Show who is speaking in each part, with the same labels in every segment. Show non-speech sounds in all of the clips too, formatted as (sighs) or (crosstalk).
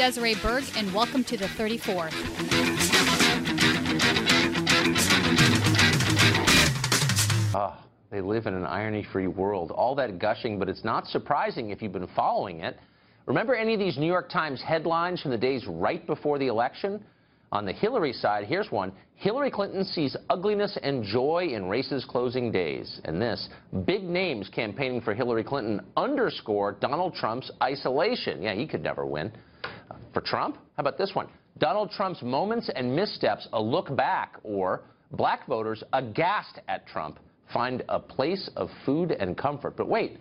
Speaker 1: Desiree Berg, and welcome to the 34th.
Speaker 2: Ah, they live in an irony free world. All that gushing, but it's not surprising if you've been following it. Remember any of these New York Times headlines from the days right before the election? On the Hillary side, here's one. Hillary Clinton sees ugliness and joy in races closing days. And this, big names campaigning for Hillary Clinton underscore Donald Trump's isolation. Yeah, he could never win. For Trump, how about this one? Donald Trump's moments and missteps, a look back, or black voters aghast at Trump find a place of food and comfort. But wait,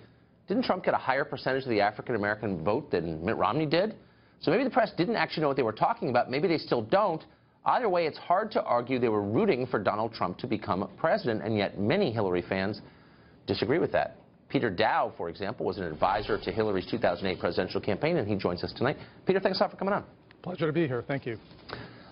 Speaker 2: didn't Trump get a higher percentage of the African American vote than Mitt Romney did? So maybe the press didn't actually know what they were talking about. Maybe they still don't. Either way, it's hard to argue they were rooting for Donald Trump to become president, and yet many Hillary fans disagree with that. Peter Daou, for example, was an advisor to Hillary's 2008 presidential campaign, and he joins us tonight. Peter, thanks a lot for coming on.
Speaker 3: Pleasure to be here. Thank you.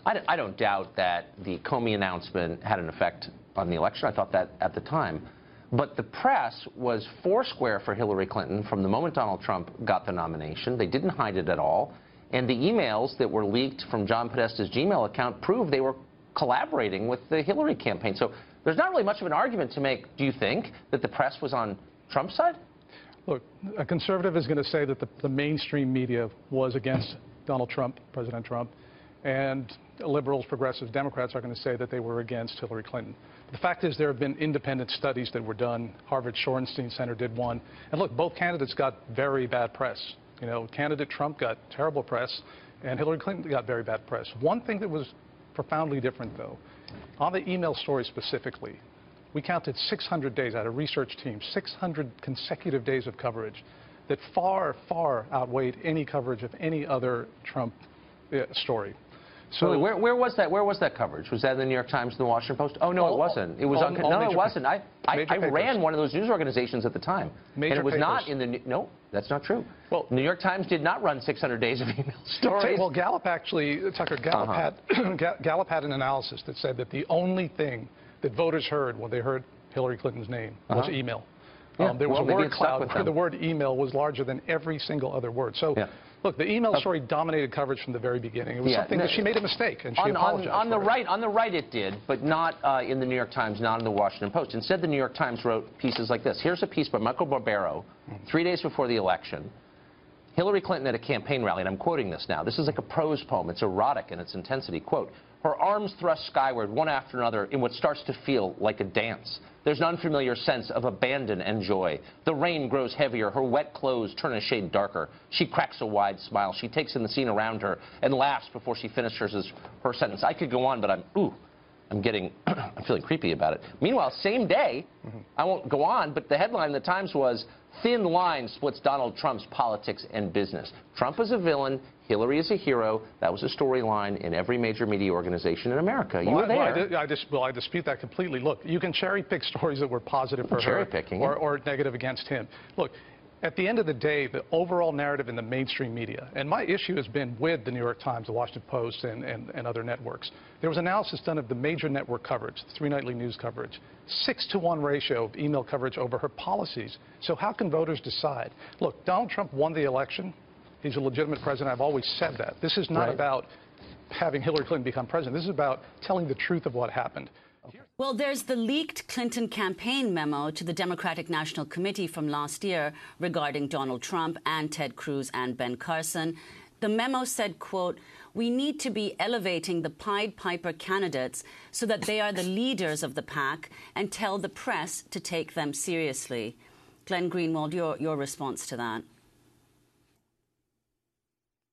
Speaker 2: I don't doubt that the Comey announcement had an effect on the election. I thought that at the time. But the press was foursquare for Hillary Clinton from the moment Donald Trump got the nomination. They didn't hide it at all. And the emails that were leaked from John Podesta's Gmail account proved they were collaborating with the Hillary campaign. So there's not really much of an argument to make, do you think, that the press was on Trump's side?
Speaker 3: Look, a conservative is going to say that the, the mainstream media was against Donald Trump, President Trump, and liberals, progressives, Democrats are going to say that they were against Hillary Clinton. The fact is there have been independent studies that were done. Harvard Shorenstein Center did one. And look, both candidates got very bad press. You know, candidate Trump got terrible press, and Hillary Clinton got very bad press. One thing that was profoundly different, though, on the email story specifically, we counted 600 days out of research team, 600 consecutive days of coverage that far, far outweighed any coverage of any other Trump uh, story.
Speaker 2: So where, where was that? Where was that coverage? Was that in the New York Times and the Washington Post? Oh no, all, it wasn't. It was on. No, it wasn't. I I, I ran one of those news organizations at the time,
Speaker 3: major
Speaker 2: and it was
Speaker 3: papers.
Speaker 2: not in the. No, that's not true. Well, New York Times did not run 600 days of email (laughs) stories.
Speaker 3: Well, Gallup actually, Tucker, Gallup, uh -huh. had, (clears throat) Gallup had an analysis that said that the only thing that voters heard when they heard Hillary Clinton's name uh -huh. was email.
Speaker 2: Yeah.
Speaker 3: Um, there was
Speaker 2: well,
Speaker 3: a word cloud where (laughs) the word email was larger than every single other word. So. Yeah. Look, the email story dominated coverage from the very beginning. It was yeah, something that she made a mistake, and she
Speaker 2: on,
Speaker 3: apologized.
Speaker 2: On, on the
Speaker 3: it.
Speaker 2: right, on the right, it did, but not uh, in the New York Times, not in the Washington Post. Instead, the New York Times wrote pieces like this. Here's a piece by Michael Barbaro, three days before the election. Hillary Clinton at a campaign rally, and I'm quoting this now. This is like a prose poem. It's erotic in its intensity. Quote, her arms thrust skyward, one after another, in what starts to feel like a dance. There's an unfamiliar sense of abandon and joy. The rain grows heavier. Her wet clothes turn a shade darker. She cracks a wide smile. She takes in the scene around her and laughs before she finishes her sentence. I could go on, but I'm, ooh, I'm getting, (clears throat) I'm feeling creepy about it. Meanwhile, same day, mm -hmm. I won't go on, but the headline in the Times was, thin line splits Donald Trump's politics and business. Trump is a villain. Hillary is a hero. That was a storyline in every major media organization in America. You
Speaker 3: well,
Speaker 2: were there.
Speaker 3: Well I, I, dis well, I dispute that completely. Look, you can cherry pick stories that were positive for
Speaker 2: cherry
Speaker 3: her
Speaker 2: picking,
Speaker 3: or, or negative against him. Look, at the end of the day, the overall narrative in the mainstream media, and my issue has been with the New York Times, the Washington Post, and, and, and other networks. There was analysis done of the major network coverage, the three nightly news coverage, six to one ratio of email coverage over her policies. So how can voters decide? Look, Donald Trump won the election. He's a legitimate president. I've always said that. This is not
Speaker 2: right.
Speaker 3: about having Hillary Clinton become president. This is about telling the truth of what happened.
Speaker 4: Well, there's the leaked Clinton campaign memo to the Democratic National Committee from last year regarding Donald Trump and Ted Cruz and Ben Carson. The memo said, quote, we need to be elevating the Pied Piper candidates so that they are the leaders of the pack and tell the press to take them seriously. Glenn Greenwald, your, your response to that.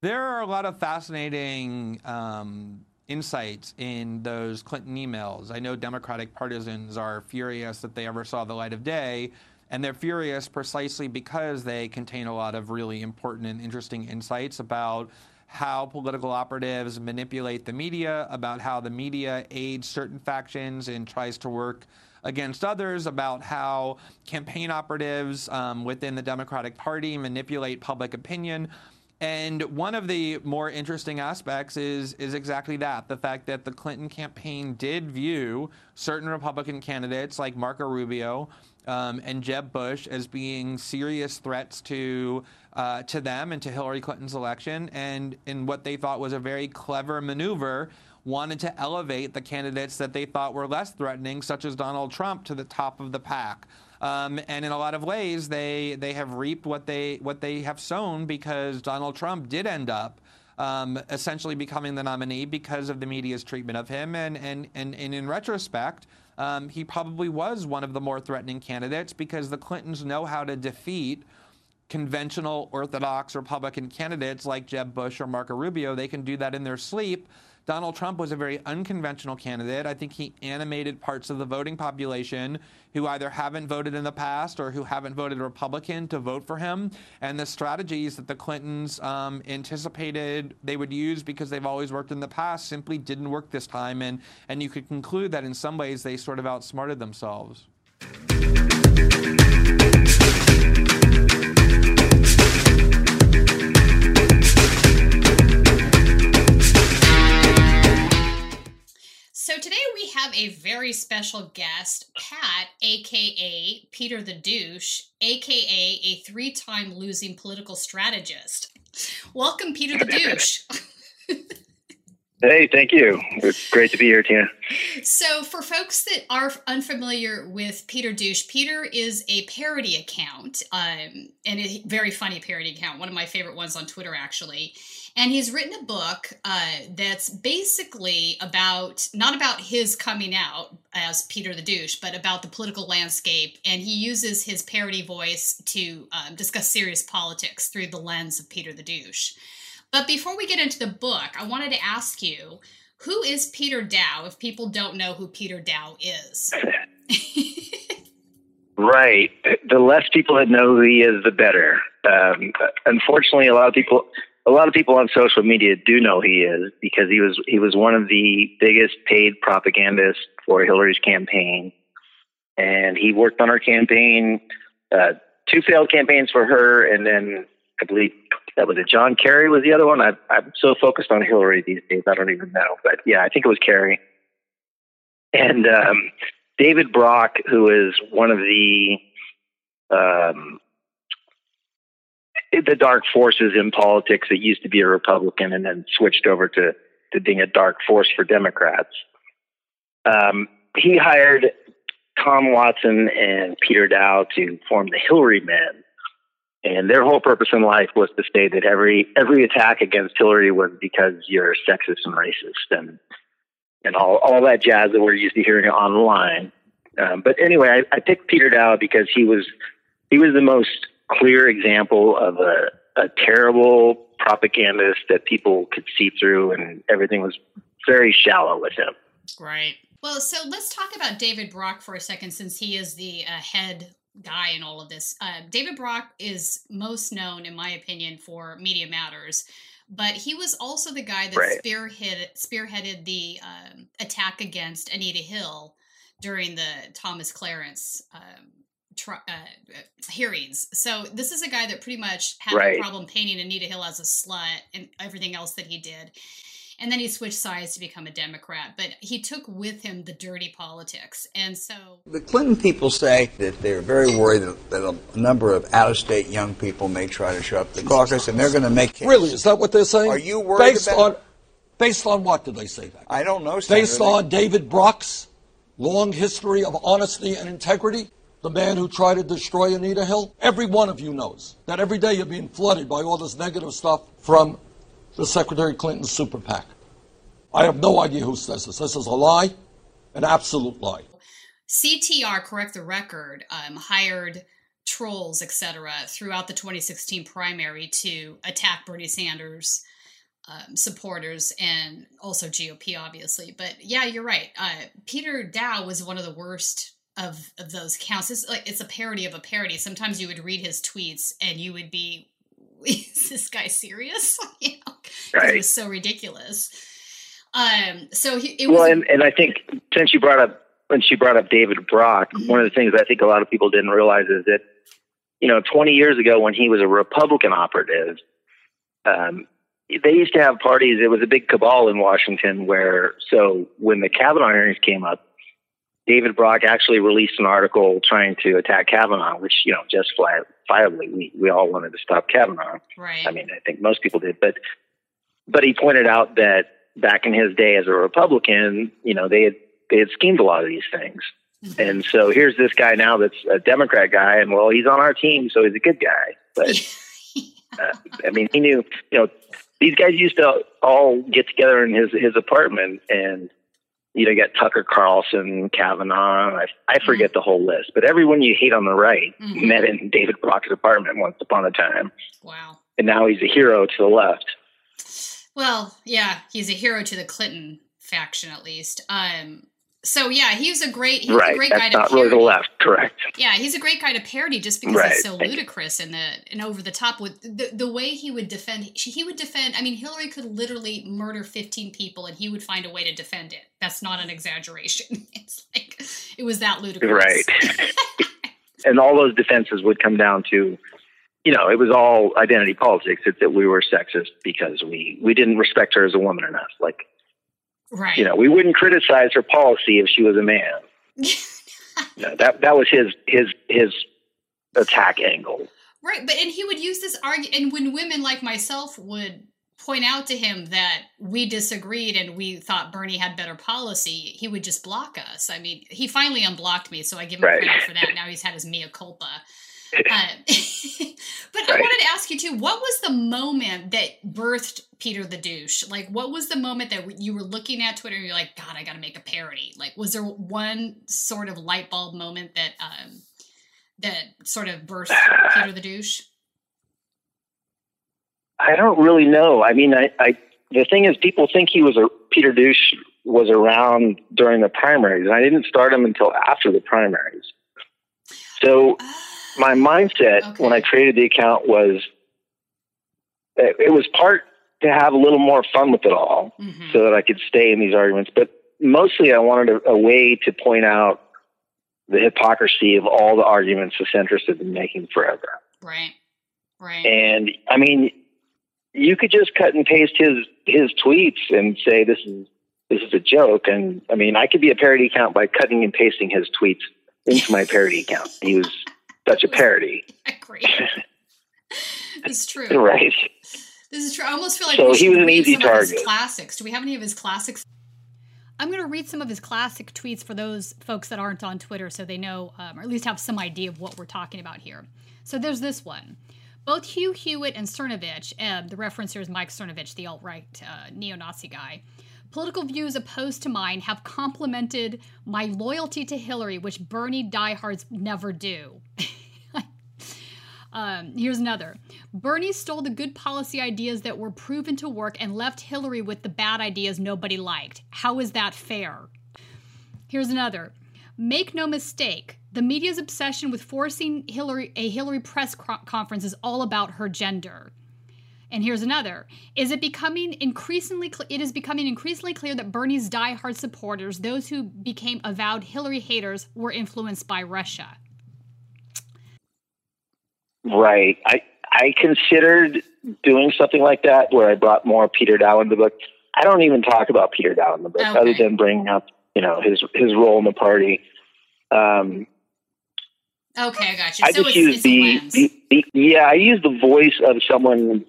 Speaker 5: There are a lot of fascinating um, insights in those Clinton emails. I know Democratic partisans are furious that they ever saw the light of day, and they're furious precisely because they contain a lot of really important and interesting insights about how political operatives manipulate the media, about how the media aids certain factions and tries to work against others, about how campaign operatives um, within the Democratic Party manipulate public opinion. And one of the more interesting aspects is is exactly that the fact that the Clinton campaign did view certain Republican candidates like Marco Rubio um, and Jeb Bush as being serious threats to uh, to them and to Hillary Clinton's election, and in what they thought was a very clever maneuver, wanted to elevate the candidates that they thought were less threatening, such as Donald Trump, to the top of the pack. Um, and in a lot of ways, they they have reaped what they what they have sown because Donald Trump did end up. Um, essentially becoming the nominee because of the media's treatment of him. And, and, and, and in retrospect, um, he probably was one of the more threatening candidates because the Clintons know how to defeat conventional orthodox Republican candidates like Jeb Bush or Marco Rubio. They can do that in their sleep. Donald Trump was a very unconventional candidate. I think he animated parts of the voting population who either haven't voted in the past or who haven't voted Republican to vote for him. And the strategies that the Clintons um, anticipated they would use because they've always worked in the past simply didn't work this time. And, and you could conclude that in some ways they sort of outsmarted themselves.
Speaker 1: So today we have a very special guest, Pat, aka Peter the Douche, aka a three time losing political strategist. Welcome, Peter the (laughs) Douche.
Speaker 6: Hey, thank you. It's great to be here, Tina.
Speaker 1: So, for folks that are unfamiliar with Peter Douche, Peter is a parody account, um, and a very funny parody account, one of my favorite ones on Twitter, actually. And he's written a book uh, that's basically about, not about his coming out as Peter the Douche, but about the political landscape. And he uses his parody voice to um, discuss serious politics through the lens of Peter the Douche. But before we get into the book, I wanted to ask you who is Peter Daou if people don't know who Peter Daou is? (laughs)
Speaker 6: right. The less people that know who he is, the better. Um, unfortunately, a lot of people. A lot of people on social media do know he is because he was he was one of the biggest paid propagandists for Hillary's campaign, and he worked on her campaign, uh, two failed campaigns for her, and then I believe that was it. John Kerry was the other one. I, I'm so focused on Hillary these days, I don't even know. But yeah, I think it was Kerry. And um, David Brock, who is one of the um, the dark forces in politics that used to be a Republican and then switched over to to being a dark force for Democrats. Um, he hired Tom Watson and Peter Daou to form the Hillary Men, and their whole purpose in life was to say that every every attack against Hillary was because you're sexist and racist and and all all that jazz that we're used to hearing online. Um, but anyway, I, I picked Peter Daou because he was he was the most clear example of a, a terrible propagandist that people could see through, and everything was very shallow with him.
Speaker 1: Right. Well, so let's talk about David Brock for a second, since he is the uh, head guy in all of this. Uh, David Brock is most known, in my opinion, for Media Matters, but he was also the guy that
Speaker 6: right.
Speaker 1: spearheaded spearheaded the um, attack against Anita Hill during the Thomas Clarence. Um, uh, hearings. So this is a guy that pretty much had
Speaker 6: right.
Speaker 1: no problem painting Anita Hill as a slut and everything else that he did and then he switched sides to become a Democrat. But he took with him the dirty politics, and so
Speaker 7: the Clinton people say that they're very worried that, that a number of out-of-state young people may try to show up the caucus, and they're going to make cases.
Speaker 8: really is that what they're saying?
Speaker 7: Are you worried
Speaker 8: based
Speaker 7: about?
Speaker 8: on based on what did they say that?
Speaker 7: I don't know.
Speaker 8: Based on David Brock's long history of honesty and integrity. The man who tried to destroy Anita Hill, every one of you knows that every day you're being flooded by all this negative stuff from the Secretary Clinton's super PAC. I have no idea who says this. This is a lie, an absolute lie.
Speaker 1: CTR, correct the record, um, hired trolls, etc., throughout the 2016 primary to attack Bernie Sanders um, supporters and also GOP, obviously. But yeah, you're right. Uh, Peter Daou was one of the worst of, of those counts. It's like it's a parody of a parody. Sometimes you would read his tweets and you would be, (laughs) "Is this guy serious?" (laughs) you know,
Speaker 6: right.
Speaker 1: it was so ridiculous. Um, so he, it
Speaker 6: well,
Speaker 1: was.
Speaker 6: and, and I think since you brought up when she brought up David Brock,
Speaker 1: Mm-hmm.
Speaker 6: one of the things I think a lot of people didn't realize is that, you know, 20 years ago when he was a Republican operative, um, they used to have parties. It was a big cabal in Washington where, so when the Kavanaugh hearings came up, David Brock actually released an article trying to attack Kavanaugh, which, you know, just justifiably, we, we all wanted to stop Kavanaugh.
Speaker 1: Right.
Speaker 6: I mean, I think most people did, but, but he pointed out that back in his day as a Republican, you know, they had, they had schemed a lot of these things. Mm-hmm. And so here's this guy now that's a Democrat guy, and well, he's on our team, so he's a good guy. But (laughs) uh, I mean, he knew, you know, these guys used to all get together in his his apartment, and you know, you got Tucker Carlson, Kavanaugh. I, I forget mm-hmm. the whole list, but everyone you hate on the right mm-hmm. met in David Brock's apartment once upon a time.
Speaker 1: Wow.
Speaker 6: And now he's a hero to the left.
Speaker 1: Well, yeah, he's a hero to the Clinton faction at least. Um, so yeah, he's a great he's
Speaker 6: right.
Speaker 1: a great
Speaker 6: That's
Speaker 1: guy to
Speaker 6: not
Speaker 1: parody.
Speaker 6: really the left, correct?
Speaker 1: Yeah, he's a great guy to parody just because
Speaker 6: right.
Speaker 1: he's so ludicrous and the and over the top with the the way he would defend. He would defend. I mean, Hillary could literally murder fifteen people and he would find a way to defend it. That's not an exaggeration. (laughs) It's like it was that ludicrous,
Speaker 6: right? (laughs) and all those defenses would come down to you know, it was all identity politics. It's that we were sexist because we we didn't respect her as a woman enough. Like,
Speaker 1: right?
Speaker 6: You know, we wouldn't criticize her policy if she was a man. (laughs) no, that that was his his his attack angle.
Speaker 1: Right, but and he would use this argument, and when women like myself would point out to him that we disagreed and we thought Bernie had better policy, he would just block us. I mean, he finally unblocked me, so I give him
Speaker 6: right.
Speaker 1: credit for that. Now he's had his mea culpa. Uh, (laughs) but right. I wanted to ask you too, what was the moment that birthed Peter the douche? Like, what was the moment that you were looking at Twitter and you're like, God, I got to make a parody? Like, was there one sort of light bulb moment that um, that sort of burst (sighs) Peter the douche?
Speaker 6: I don't really know. I mean, I, I the thing is, people think he was a Peter douche was around during the primaries, and I didn't start him until after the primaries. So. Uh my mindset okay. when I created the account was it was part to have a little more fun with it all mm-hmm. so that I could stay in these arguments. But mostly I wanted a, a, way to point out the hypocrisy of all the arguments the centrists have been making forever.
Speaker 1: Right. Right.
Speaker 6: And I mean, you could just cut and paste his his tweets and say this is this is a joke. And I mean, I could be a parody account by cutting and pasting his tweets into my parody account. He was such a parody. (laughs)
Speaker 1: Great. (laughs) it's true.
Speaker 6: Right.
Speaker 1: This is true. I almost feel like
Speaker 6: so he was an easy target.
Speaker 1: classics. Do we have any of his classics? I'm going to read some of his classic tweets for those folks that aren't on Twitter so they know, um, or at least have some idea of what we're talking about here. So there's this one. Both Hugh Hewitt and Cernovich, uh, the reference here is Mike Cernovich, the alt right uh, neo Nazi guy, political views opposed to mine have complemented my loyalty to Hillary, which Bernie diehards never do. (laughs) Um, here's another. Bernie stole the good policy ideas that were proven to work and left Hillary with the bad ideas nobody liked. How is that fair? Here's another. Make no mistake, the media's obsession with forcing Hillary a Hillary press conference is all about her gender. And here's another. Is it becoming increasingly cl- it is becoming increasingly clear that Bernie's diehard supporters, those who became avowed Hillary haters, were influenced by Russia.
Speaker 6: Right. I I considered doing something like that where I brought more Peter Daou in the book. I don't even talk about Peter Daou in the book okay. other than bringing up, you know, his his role in the party. Um,
Speaker 1: okay, I got you.
Speaker 6: I
Speaker 1: so
Speaker 6: just use the, the, the yeah, I use the voice of someone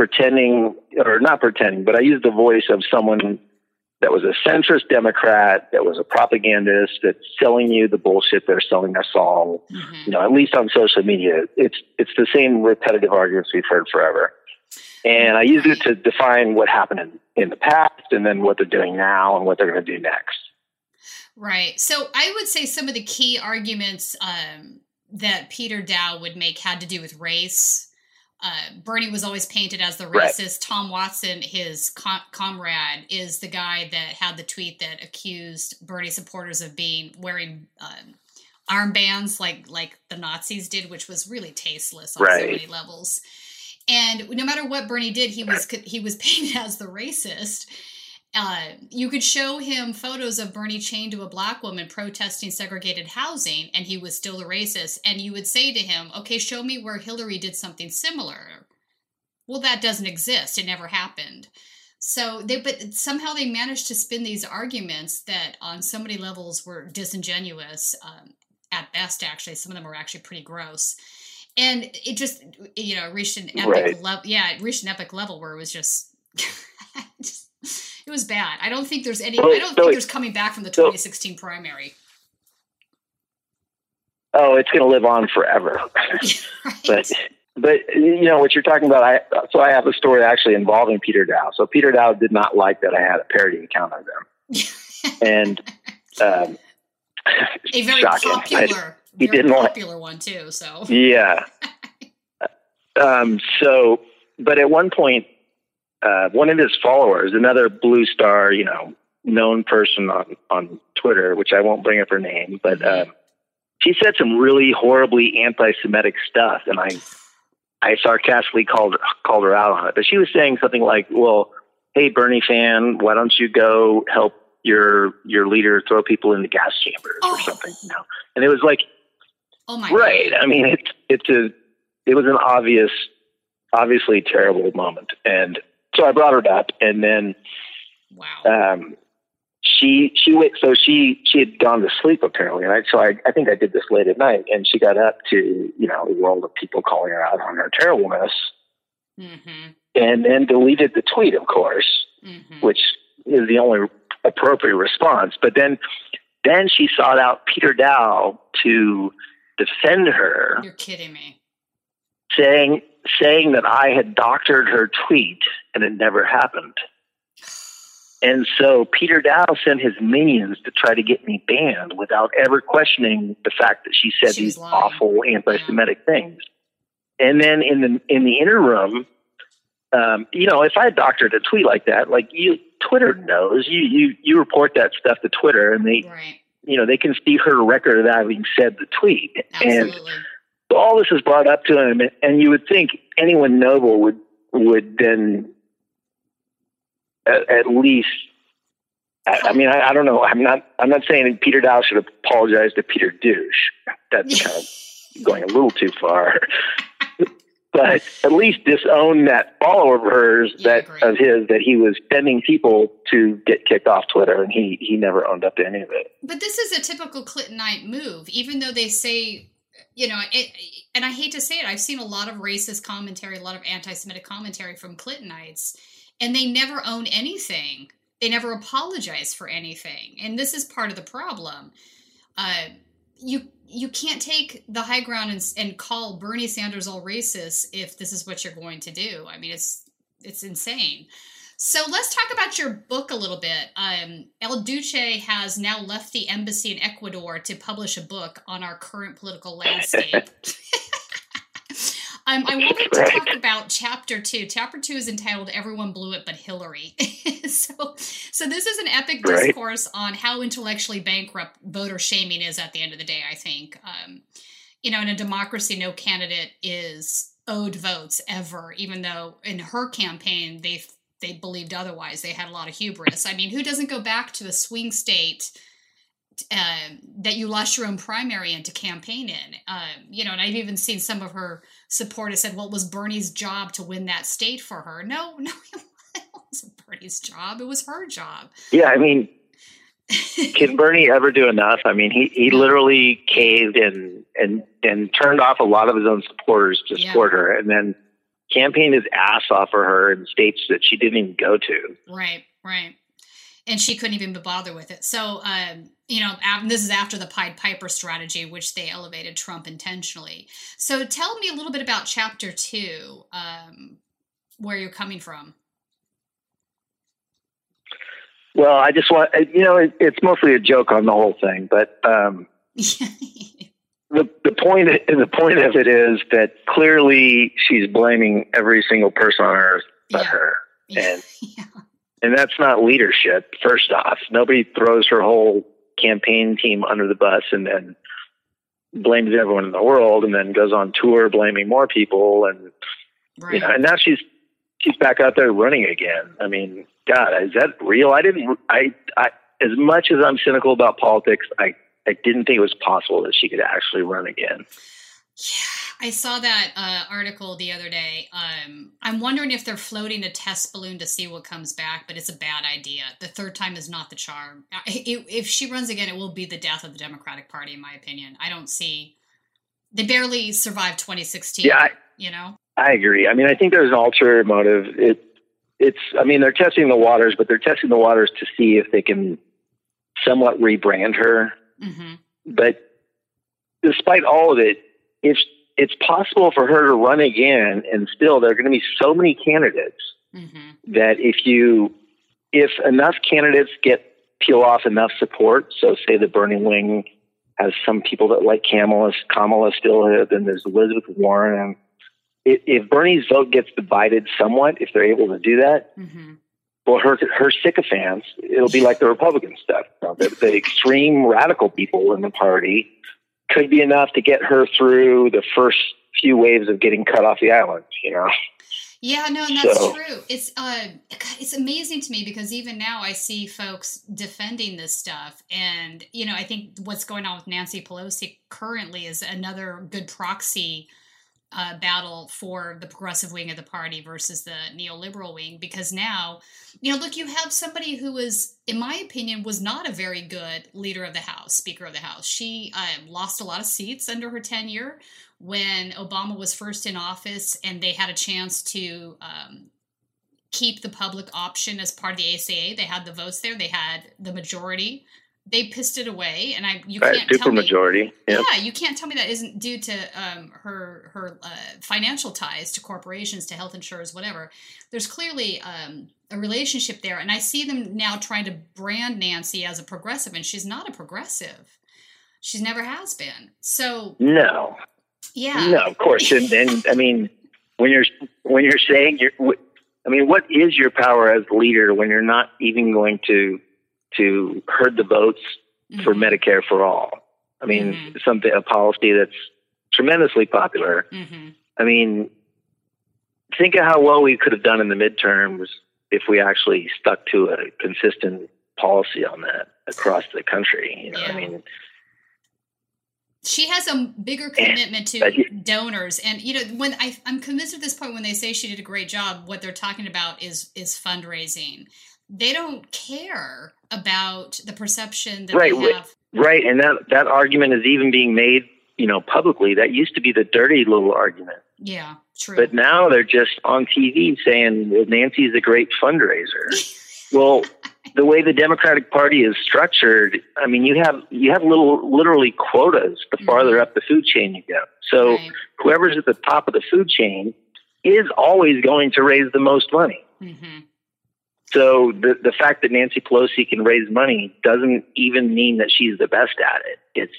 Speaker 6: pretending or not pretending, but I use the voice of someone that was a centrist Democrat, that was a propagandist, that's selling you the bullshit they're selling us all. Mm-hmm. You know, at least on social media, it's it's the same repetitive arguments we've heard forever. And I use it to define what happened in, in the past, and then what they're doing now, and what they're going to do next.
Speaker 1: Right. So I would say some of the key arguments um, that Peter Daou would make had to do with race uh, Bernie was always painted as the racist. Right. Tom Watson, his com- comrade, is the guy that had the tweet that accused Bernie supporters of being wearing um, armbands like like the Nazis did, which was really tasteless on right. so many levels. And no matter what Bernie did, he was he was (laughs) painted as the racist. Uh, you could show him photos of Bernie chained to a black woman protesting segregated housing, and he was still a racist. And you would say to him, "Okay, show me where Hillary did something similar." well, that doesn't exist. It never happened. So they, but somehow they managed to spin these arguments that on so many levels were disingenuous. Um, at best, actually, some of them were actually pretty gross. And it just, you know, reached an epic
Speaker 6: Right.
Speaker 1: level. Yeah, it reached an epic level where it was just, (laughs) just it was bad. I don't think there's any.
Speaker 6: Well,
Speaker 1: I don't
Speaker 6: so
Speaker 1: think there's coming back from the
Speaker 6: so-
Speaker 1: 2016 primary.
Speaker 6: Oh, it's going to live on forever.
Speaker 1: right. (laughs) (laughs)
Speaker 6: but but you know what you're talking about. I so I have a story actually involving Peter Daou. So Peter Daou did not like that I had a parody account of them, (laughs) and um,
Speaker 1: a very
Speaker 6: shocking.
Speaker 1: Popular,
Speaker 6: he
Speaker 1: very
Speaker 6: didn't like-
Speaker 1: popular one too. So
Speaker 6: yeah. Um, so, but at one point, uh, one of his followers, another blue star, you know, known person on, on Twitter, which I won't bring up her name, but, um, she said some really horribly anti-Semitic stuff. And I, I sarcastically called, called her out on it, but she was saying something like, well, Hey, Bernie fan, why don't you go help your, your leader throw people in the gas chambers
Speaker 1: Oh.
Speaker 6: or something, you know? And it was like,
Speaker 1: oh my
Speaker 6: right.
Speaker 1: God.
Speaker 6: I mean, it's it's a it was an obvious, obviously terrible moment, and so I brought her up, and then
Speaker 1: Wow.
Speaker 6: um, she she wait. So she she had gone to sleep apparently, and I so I I think I did this late at night, and she got up to you know the world of people calling her out on her terribleness,
Speaker 1: mm-hmm.
Speaker 6: and then deleted the tweet, of course,
Speaker 1: Mm-hmm.
Speaker 6: which is the only appropriate response. But then then she sought out Peter Daou to defend her
Speaker 1: You're kidding me.
Speaker 6: Saying saying that I had doctored her tweet and it never happened. And so Peter Daou sent his minions to try to get me banned without ever questioning the fact that she said
Speaker 1: She was
Speaker 6: these
Speaker 1: lying.
Speaker 6: awful anti-Semitic things. And then in the in the interim, um, you know, if I doctored a tweet like that, like you, Twitter knows you you you report that stuff to Twitter, and they
Speaker 1: Right.
Speaker 6: you know they can see her record of having said the tweet, and
Speaker 1: Absolutely.
Speaker 6: so all this is brought up to him, and you would think anyone noble would would then at, at least. I, I mean, I, I don't know. I'm not. I'm not saying that Peter Daou should apologize to Peter Douche. That's kind of (laughs) going a little too far. (laughs) but at least disown that follower of hers,
Speaker 1: Yeah,
Speaker 6: that of his, that he was sending people to get kicked off Twitter, and he he never owned up to any of it.
Speaker 1: But this is a typical Clintonite move, even though they say, you know, it, and I hate to say it, I've seen a lot of racist commentary, a lot of anti Semitic commentary from Clintonites, and they never own anything. They never apologize for anything. And this is part of the problem. Uh, you you can't take the high ground and, and call Bernie Sanders all racist if this is what you're going to do. I mean, it's it's insane. So let's talk about your book a little bit. Um, El Duce has now left the embassy in Ecuador to publish a book on our current political landscape. (laughs) um, I wanted to talk about chapter two. Chapter two is entitled "Everyone Blew It But Hillary." (laughs) so, so this is an epic
Speaker 6: Right.
Speaker 1: discourse on how intellectually bankrupt voter shaming is. At the end of the day, I think, um, you know, in a democracy, no candidate is owed votes ever, even though in her campaign they they believed otherwise. They had a lot of hubris. I mean, who doesn't go back to a swing state um, that you lost your own primary in to campaign in? Um, you know, and I've even seen some of her supporters said, "Well, it was Bernie's job to win that state for her." No, (laughs) no, it wasn't Bernie's job. It was her job.
Speaker 6: Yeah, I mean, (laughs) can Bernie ever do enough? I mean, he, he literally caved and, and, and turned off a lot of his own supporters to
Speaker 1: Yeah.
Speaker 6: support her and then campaigned his ass off for her in states that she didn't even go to.
Speaker 1: Right, right. And she couldn't even be bothered with it. So, um, you know, this is after the Pied Piper strategy, which they elevated Trump intentionally. So, tell me a little bit about chapter two, um, where you're coming from.
Speaker 6: Well, I just want, you know, it, it's mostly a joke on the whole thing, but, um, (laughs) the the point the point of it is that clearly she's blaming every single person on earth but
Speaker 1: Yeah.
Speaker 6: her. (laughs) And
Speaker 1: yeah.
Speaker 6: and that's not leadership. First off, nobody throws her whole campaign team under the bus and then blames everyone in the world, and then goes on tour blaming more people, and
Speaker 1: Right.
Speaker 6: you know, and now she's she's back out there running again. I mean, God, is that real? I didn't. I, I as much as I'm cynical about politics, I I didn't think it was possible that she could actually run again.
Speaker 1: Yeah, I saw that uh, article the other day. Um, I'm wondering if they're floating a test balloon to see what comes back, but it's a bad idea. The third time is not the charm. If, if she runs again, it will be the death of the Democratic Party, in my opinion. I don't see. They barely survived 2016.
Speaker 6: Yeah, I,
Speaker 1: you know.
Speaker 6: I agree. I mean, I think there's an ulterior motive. It, it's. I mean, they're testing the waters, but they're testing the waters to see if they can somewhat rebrand her.
Speaker 1: Mm-hmm.
Speaker 6: But despite all of it, if it's possible for her to run again, and still there are going to be so many candidates
Speaker 1: Mm-hmm.
Speaker 6: that if you, if enough candidates get peel off enough support, so say the Bernie Wing has some people that like Kamala, Kamala still, then there's Elizabeth Warren. If, if Bernie's vote gets divided somewhat, if they're able to do that,
Speaker 1: Mm-hmm.
Speaker 6: Well, her her sycophants, it'll be like the Republican stuff. The, the extreme radical people in the party could be enough to get her through the first few waves of getting cut off the island. You know,
Speaker 1: Yeah, no, and that's
Speaker 6: So-
Speaker 1: true. It's uh, it's amazing to me because even now I see folks defending this stuff, and you know, I think what's going on with Nancy Pelosi currently is another good proxy uh, battle for the progressive wing of the party versus the neoliberal wing. Because now, you know, look, you have somebody who was, in my opinion, was not a very good leader of the House, Speaker of the House. She uh, lost a lot of seats under her tenure when Obama was first in office and they had a chance to um, keep the public option as part of the ACA. They had the votes there, they had the majority. They pissed it away, and I you
Speaker 6: right?
Speaker 1: can't tell
Speaker 6: Super
Speaker 1: me.
Speaker 6: majority. Yep.
Speaker 1: Yeah, you can't tell me that isn't due to um, her her uh, financial ties to corporations, to health insurers, whatever. There's clearly um, a relationship there, and I see them now trying to brand Nancy as a progressive, and she's not a progressive. She's never has been. So
Speaker 6: No,
Speaker 1: yeah,
Speaker 6: no, of course. And, and I mean, when you're when you're saying you're, I mean, what is your power as leader when you're not even going to to herd the votes for
Speaker 1: Mhm.
Speaker 6: Medicare for all? I mean,
Speaker 1: Mhm.
Speaker 6: something a policy that's tremendously popular.
Speaker 1: Mhm.
Speaker 6: I mean, think of how well we could have done in the midterms if we actually stuck to a consistent policy on that across the country. You know,
Speaker 1: Yeah.
Speaker 6: I mean,
Speaker 1: she has a bigger commitment to donors and you know when I, i'm convinced at this point when they say she did a great job what they're talking about is is fundraising they don't care about the perception that
Speaker 6: Right,
Speaker 1: they have
Speaker 6: right, and that that argument is even being made, you know, publicly. That used to be the dirty little argument,
Speaker 1: yeah true
Speaker 6: but now they're just on TV saying well, Nancy's a great fundraiser. (laughs) well, the way the Democratic Party is structured, I mean, you have you have little literally quotas the farther
Speaker 1: Mhm.
Speaker 6: up the food chain you go. So
Speaker 1: Right.
Speaker 6: whoever's at the top of the food chain is always going to raise the most money.
Speaker 1: hmm
Speaker 6: So the the fact that Nancy Pelosi can raise money doesn't even mean that she's the best at it. It's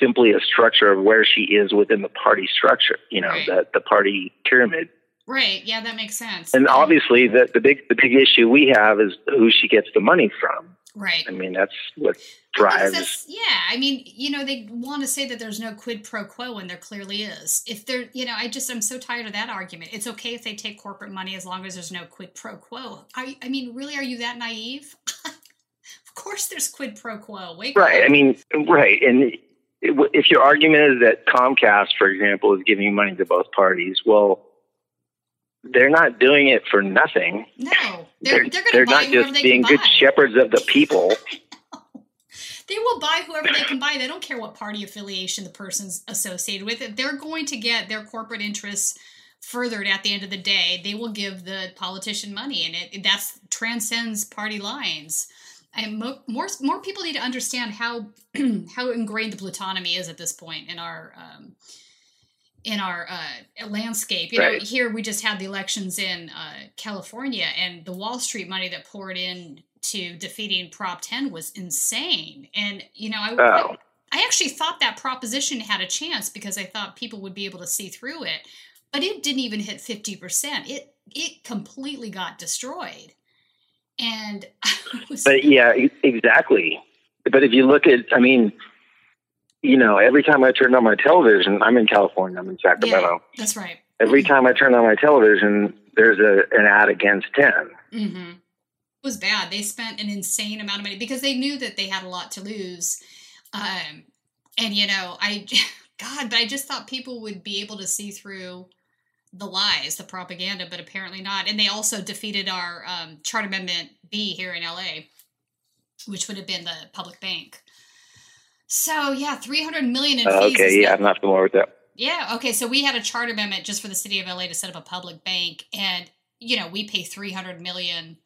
Speaker 6: simply a structure of where she is within the party structure, you know,
Speaker 1: Right.
Speaker 6: the the party pyramid.
Speaker 1: right yeah that makes sense
Speaker 6: And obviously the the big the big issue we have is who she gets the money from.
Speaker 1: Right
Speaker 6: I mean, that's what drives
Speaker 1: that's- yeah, I mean, you know, they want to say that there's no quid pro quo, and there clearly is. If there, you know, I just I'm so tired of that argument. It's okay if they take corporate money as long as there's no quid pro quo. I, I mean, really, are you that naive? (laughs) of course, there's quid pro quo. Wake
Speaker 6: Right.
Speaker 1: up.
Speaker 6: I mean, right. And if your argument is that Comcast, for example, is giving money to both parties, well, they're not doing it for nothing.
Speaker 1: no,
Speaker 6: They're,
Speaker 1: they're they're
Speaker 6: not just
Speaker 1: they
Speaker 6: being good
Speaker 1: buy.
Speaker 6: shepherds of the people. (laughs)
Speaker 1: They will buy whoever they can buy. They don't care what party affiliation the person's associated with. If they're going to get their corporate interests furthered at the end of the day, they will give the politician money, and it that's transcends party lines. And mo- more more people need to understand how (clears throat) how ingrained the plutonomy is at this point in our um, in our uh, landscape. You know,
Speaker 6: Right.
Speaker 1: here we just had the elections in uh, California, and the Wall Street money that poured in to defeating Prop 10 was insane. And you know, I,
Speaker 6: Oh.
Speaker 1: I actually thought that proposition had a chance because I thought people would be able to see through it, but it didn't even hit 50%. It it completely got destroyed. And (laughs) I was
Speaker 6: But yeah, exactly. But if you look at, I mean, you know, every time I turn on my television, I'm in California, I'm in Sacramento.
Speaker 1: yeah, that's right.
Speaker 6: Every time I turn on my television, there's a an ad against 10.
Speaker 1: Mm-hmm. It was bad. They spent an insane amount of money because they knew that they had a lot to lose. Um, and you know, I (laughs) God, but I just thought people would be able to see through the lies, the propaganda, but apparently not. And they also defeated our um, Chart Amendment B here in LA, which would have been the public bank. So yeah, three hundred million in
Speaker 6: Uh,
Speaker 1: fees.
Speaker 6: okay, yeah, I'm not familiar with that.
Speaker 1: yeah. Okay. So we had a charter amendment just for the city of LA to set up a public bank, and you know we pay three hundred million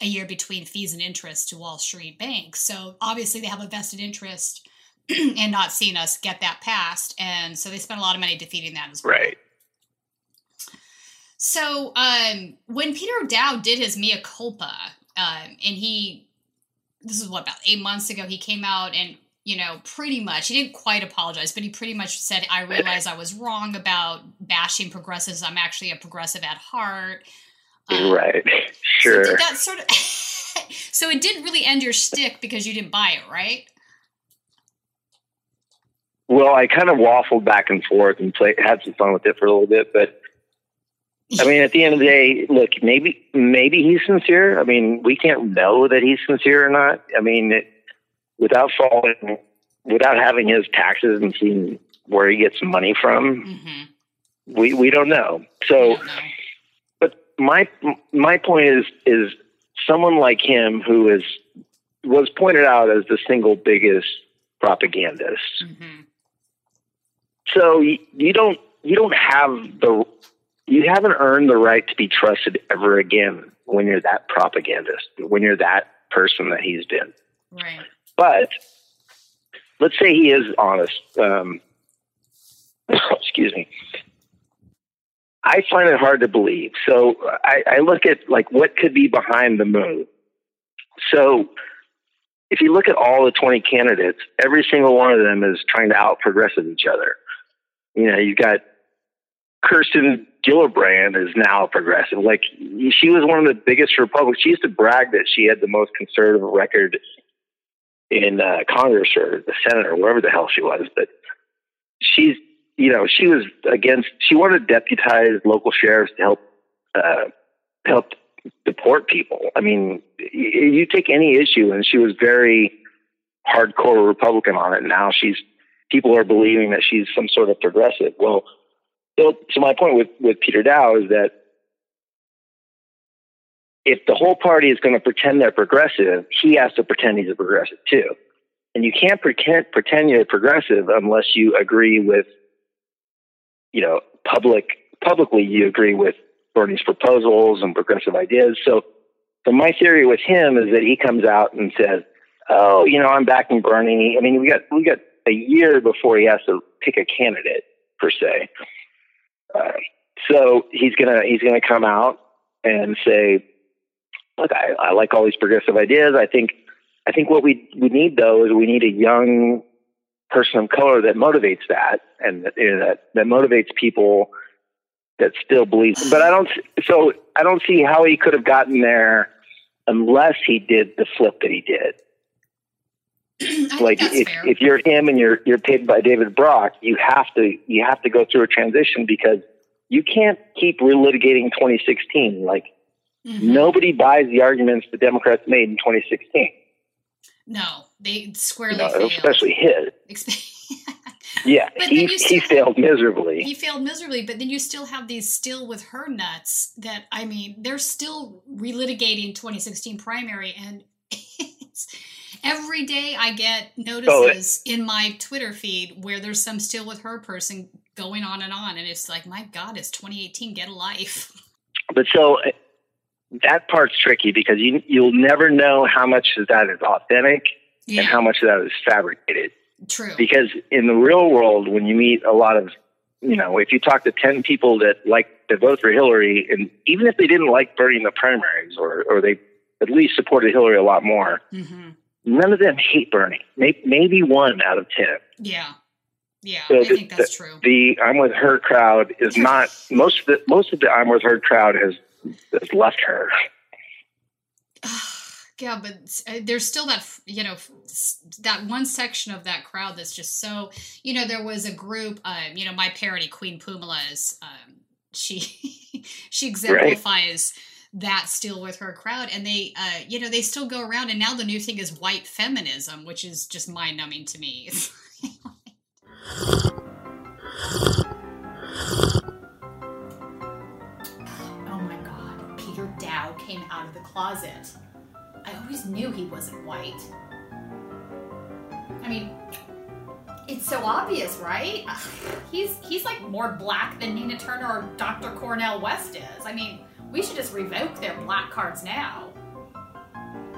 Speaker 1: a year between fees and interest to Wall Street banks. So obviously they have a vested interest (clears throat) in not seeing us get that passed, and so they spent a lot of money defeating that as well.
Speaker 6: Right.
Speaker 1: So um, when Peter Daou did his mea culpa, um, and he, this is what about eight months ago, he came out and you know pretty much he didn't quite apologize, but he pretty much said, "I (laughs) realize I was wrong about bashing progressives. I'm actually a progressive at heart." Um,
Speaker 6: right. (laughs)
Speaker 1: So
Speaker 6: Sure.
Speaker 1: did that sort of? (laughs) so it didn't really end your stick because you didn't buy it, right?
Speaker 6: Well, I kind of waffled back and forth and played, had some fun with it for a little bit, but I mean, at the end of the day, look, maybe maybe he's sincere. I mean, we can't know that he's sincere or not. I mean, it, without following, without having his taxes and seeing where he gets money from,
Speaker 1: Mm-hmm.
Speaker 6: we we don't know. So, but my my point is is someone like him who is was pointed out as the single biggest propagandist.
Speaker 1: Mm-hmm.
Speaker 6: So you, you don't you don't have the you haven't earned the right to be trusted ever again when you're that propagandist when you're that person that he's been.
Speaker 1: Right.
Speaker 6: But let's say he is honest. Um, (coughs) excuse me. I find it hard to believe. So I, I look at like what could be behind the moon. So if you look at all the 20 candidates, every single one of them is trying to out progressive each other. You know, you've got Kirsten Gillibrand is now progressive. Like she was one of the biggest Republicans. She used to brag that she had the most conservative record in uh, Congress or the Senate or wherever the hell she was. But she's, you know, she was against. She wanted to deputize local sheriffs to help uh, help deport people. I mean, you take any issue, and she was very hardcore Republican on it. Now she's people are believing that she's some sort of progressive. Well, so, so my point with, with Peter Daou is that if the whole party is going to pretend they're progressive, he has to pretend he's a progressive too. And you can't pretend, pretend you're progressive unless you agree with, you know, public, publicly you agree with Bernie's proposals and progressive ideas. So, so my theory with him is that he comes out and says, "Oh, you know, I'm backing Bernie." I mean, we got we got a year before he has to pick a candidate per se. Uh, so he's gonna he's gonna come out and say, "Look, I, I like all these progressive ideas. I think I think what we we need though is we need a young person of color that motivates that and you know, that that motivates people that still believe. But I don't. So I don't see how he could have gotten there unless he did the flip that he did. like if,
Speaker 1: fair.
Speaker 6: if you're him and you're you're paid by David Brock, you have to you have to go through a transition because you can't keep relitigating 2016. Like
Speaker 1: Mm-hmm.
Speaker 6: nobody buys the arguments the Democrats made in 2016,
Speaker 1: No, they squarely
Speaker 6: know,
Speaker 1: failed.
Speaker 6: especially his. (laughs) Yeah,
Speaker 1: But
Speaker 6: he
Speaker 1: then you
Speaker 6: he
Speaker 1: still-
Speaker 6: failed miserably.
Speaker 1: he failed miserably, but then you still have these still with her nuts that I mean, they're still relitigating 2016 primary, and it's, every day I get notices in my Twitter feed where there's some still with her person going on and on, and it's like, my God, it's 2018. Get a life.
Speaker 6: But so that part's tricky because you you'll never know how much of that is authentic
Speaker 1: Yeah.
Speaker 6: and how much of that is fabricated.
Speaker 1: True.
Speaker 6: Because in the real world, when you meet a lot of, you know, if you talk to 10 people that like to vote for Hillary, and even if they didn't like Bernie in the primaries or, or they at least supported Hillary a lot more,
Speaker 1: hmm
Speaker 6: none of them hate Bernie. Maybe, maybe one out of 10.
Speaker 1: Yeah. Yeah,
Speaker 6: So
Speaker 1: I
Speaker 6: the-
Speaker 1: think that's true.
Speaker 6: The I'm with her crowd is (laughs) not, most of the, most of the I'm with her crowd has, has left her. (sighs)
Speaker 1: Yeah, but uh, there's still that you know that one section of that crowd that's just so you know there was a group um you know my parody Queen Pumala's um she (laughs) she exemplifies that still with her crowd and they uh you know they still go around and now the new thing is white feminism which is just mind numbing to me (laughs) closet. I always knew he wasn't white. I mean, it's so obvious, right? (sighs) He's he's like more black than Nina Turner or Dr. Cornel West is. I mean, we should just revoke their black cards now.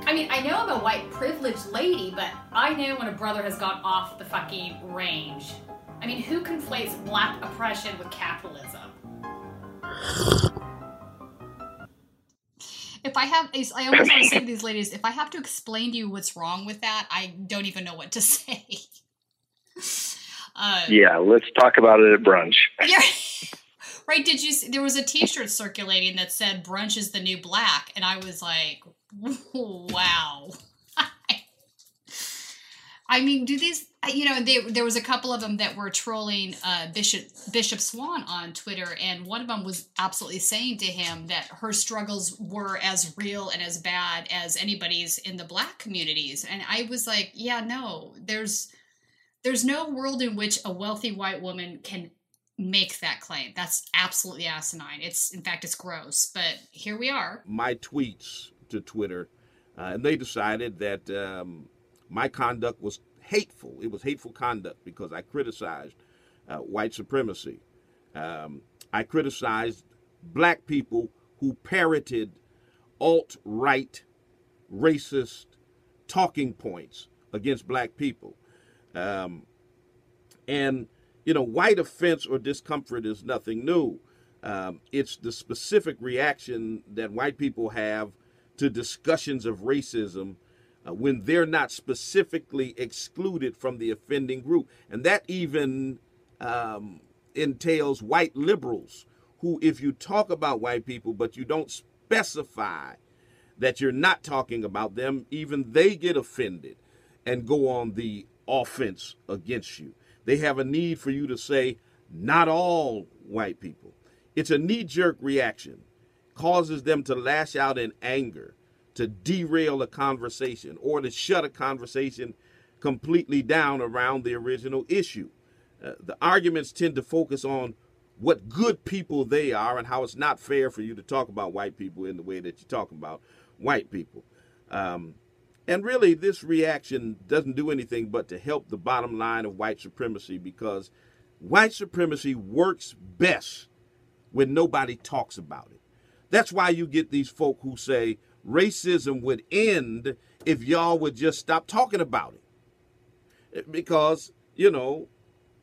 Speaker 1: I mean, I know I'm a white privileged lady, but I know when a brother has gone off the fucking range. I mean, who conflates black oppression with capitalism? If I have, I always want to (laughs) say to these ladies, if I have to explain to you what's wrong with that, I don't even know what to (laughs) say.
Speaker 6: Uh, yeah, let's talk about it at brunch. (laughs)
Speaker 1: Yeah. right? Did you? See, There was a T-shirt circulating that said "brunch is the new black," and I was like, "Wow." I mean, do these? You know, they, there was a couple of them that were trolling uh, Bishop Bishop Swan on Twitter, and one of them was absolutely saying to him that her struggles were as real and as bad as anybody's in the black communities. And I was like, yeah, no, there's there's no world in which a wealthy white woman can make that claim. That's absolutely asinine. It's in fact it's gross, but here we are.
Speaker 9: My tweets to Twitter, uh, and they decided that um, my conduct was hateful. It was hateful conduct because I criticized uh, white supremacy. Um, I criticized black people who parroted alt right racist talking points against black people. Um, and, you know, white offense or discomfort is nothing new. Um, it's the specific reaction that white people have to discussions of racism uh, when they're not specifically excluded from the offending group. And that even um, entails white liberals who, if you talk about white people, but you don't specify that you're not talking about them, even they get offended and go on the offense against you. They have a need for you to say, not all white people. It's a knee jerk reaction, causes them to lash out in anger, to derail a conversation, or to shut a conversation completely down around the original issue. Uh, the arguments tend to focus on what good people they are and how it's not fair for you to talk about white people in the way that you talk about white people. Um, and really, this reaction doesn't do anything but to help the bottom line of white supremacy because white supremacy works best when nobody talks about it. That's why you get these folk who say racism would end if y'all would just stop talking about it. Because, you know,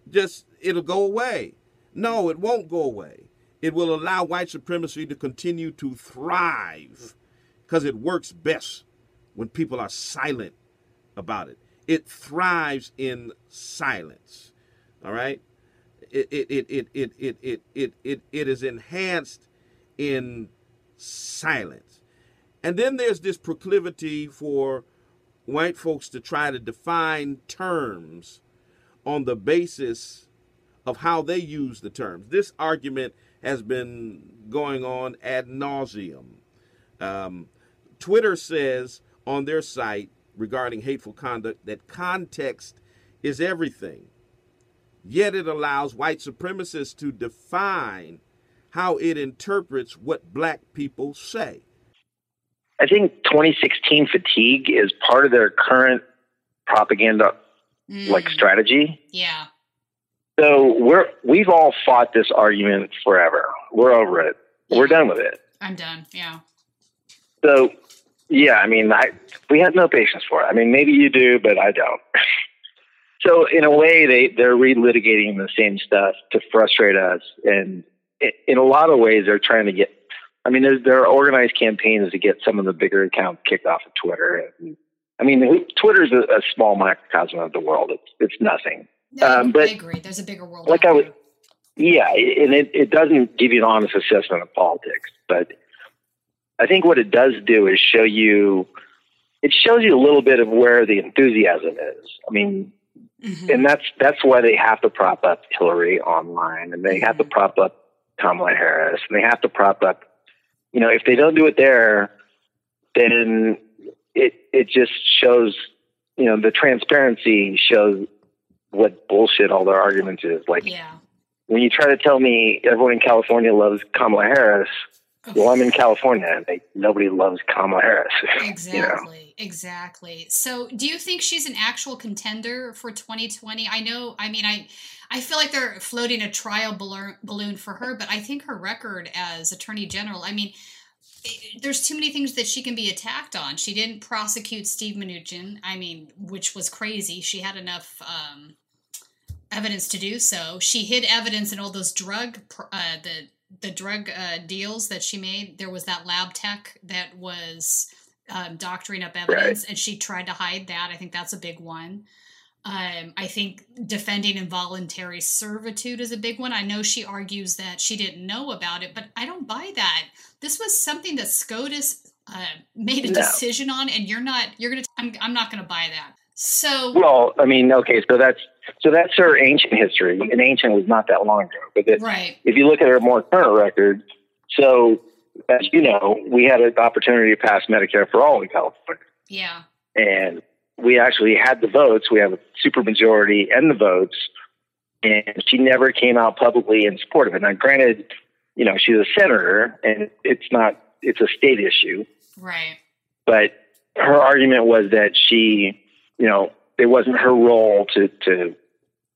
Speaker 9: just it'll go away. No, it won't go away. It will allow white supremacy to continue to thrive because it works best when people are silent about it. It thrives in silence. All right? It it it it it it it it, it, is enhanced in silence. And then there's this proclivity for white folks to try to define terms on the basis of how they use the terms. This argument has been going on ad nauseum. Um, Twitter says on their site regarding hateful conduct that context is everything. Yet it allows white supremacists to define how it interprets what black people say.
Speaker 6: I think 2016 fatigue is part of their current propaganda mm. like strategy.
Speaker 1: Yeah.
Speaker 6: So we're we've all fought this argument forever. We're over it. We're done with it.
Speaker 1: I'm done. Yeah.
Speaker 6: So yeah, I mean, I we have no patience for it. I mean, maybe you do, but I don't. (laughs) so in a way, they they're relitigating the same stuff to frustrate us, and in a lot of ways, they're trying to get. I mean, there, there are organized campaigns to get some of the bigger accounts kicked off of Twitter. And, I mean, Twitter's a, a small microcosm of the world. It's it's nothing.
Speaker 1: No, um, but I agree. There's a bigger world.
Speaker 6: Like I was, yeah, and it, it doesn't give you an honest assessment of politics, but I think what it does do is show you, it shows you a little bit of where the enthusiasm is. I mean, mm-hmm. and that's that's why they have to prop up Hillary online, and they mm-hmm. have to mm-hmm. prop up Kamala Harris, and they have to prop up. You know, if they don't do it there, then it it just shows. You know, the transparency shows what bullshit all their arguments is. Like,
Speaker 1: yeah.
Speaker 6: when you try to tell me everyone in California loves Kamala Harris, well, I'm in California, they, nobody loves Kamala Harris.
Speaker 1: Exactly, (laughs)
Speaker 6: you know?
Speaker 1: exactly. So, do you think she's an actual contender for 2020? I know. I mean, I I feel like they're floating a trial balloon for her, but I think her record as Attorney General. I mean. There's too many things that she can be attacked on. She didn't prosecute Steve Mnuchin. I mean, which was crazy. She had enough um, evidence to do so. She hid evidence in all those drug uh, the the drug uh, deals that she made. There was that lab tech that was um, doctoring up evidence, right. and she tried to hide that. I think that's a big one. Um, I think defending involuntary servitude is a big one. I know she argues that she didn't know about it, but I don't buy that. This was something that SCOTUS uh, made a no. decision on, and you're not. You're gonna. I'm. I'm not gonna buy that. So.
Speaker 6: Well, I mean, okay, so that's so that's her ancient history, and ancient was not that long ago. But it,
Speaker 1: right.
Speaker 6: if you look at her more current record, so as you know, we had an opportunity to pass Medicare for all in California.
Speaker 1: Yeah.
Speaker 6: And we actually had the votes. We have a supermajority and the votes, and she never came out publicly in support of it. Now, granted, you know, she's a senator, and it's not it's a state issue.
Speaker 1: Right.
Speaker 6: But her argument was that she, you know, it wasn't her role to to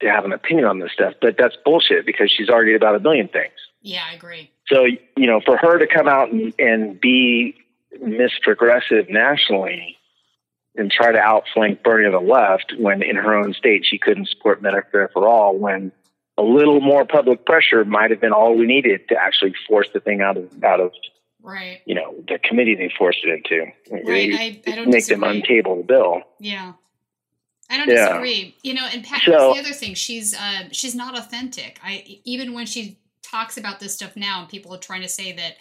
Speaker 6: to have an opinion on this stuff. But that's bullshit because she's argued about a million things.
Speaker 1: Yeah, I agree.
Speaker 6: So you know, for her to come out and, and be Miss Progressive nationally and try to outflank Bernie on the left when in her own state she couldn't support Medicare for all when a little more public pressure might have been all we needed to actually force the thing out of out of
Speaker 1: right
Speaker 6: you know the committee they forced it into
Speaker 1: right. I, I don't
Speaker 6: make
Speaker 1: disagree.
Speaker 6: them untable the bill
Speaker 1: yeah I don't yeah. disagree. You know, and Pat, so, the other thing. She's uh, she's not authentic. I even when she talks about this stuff now, and people are trying to say that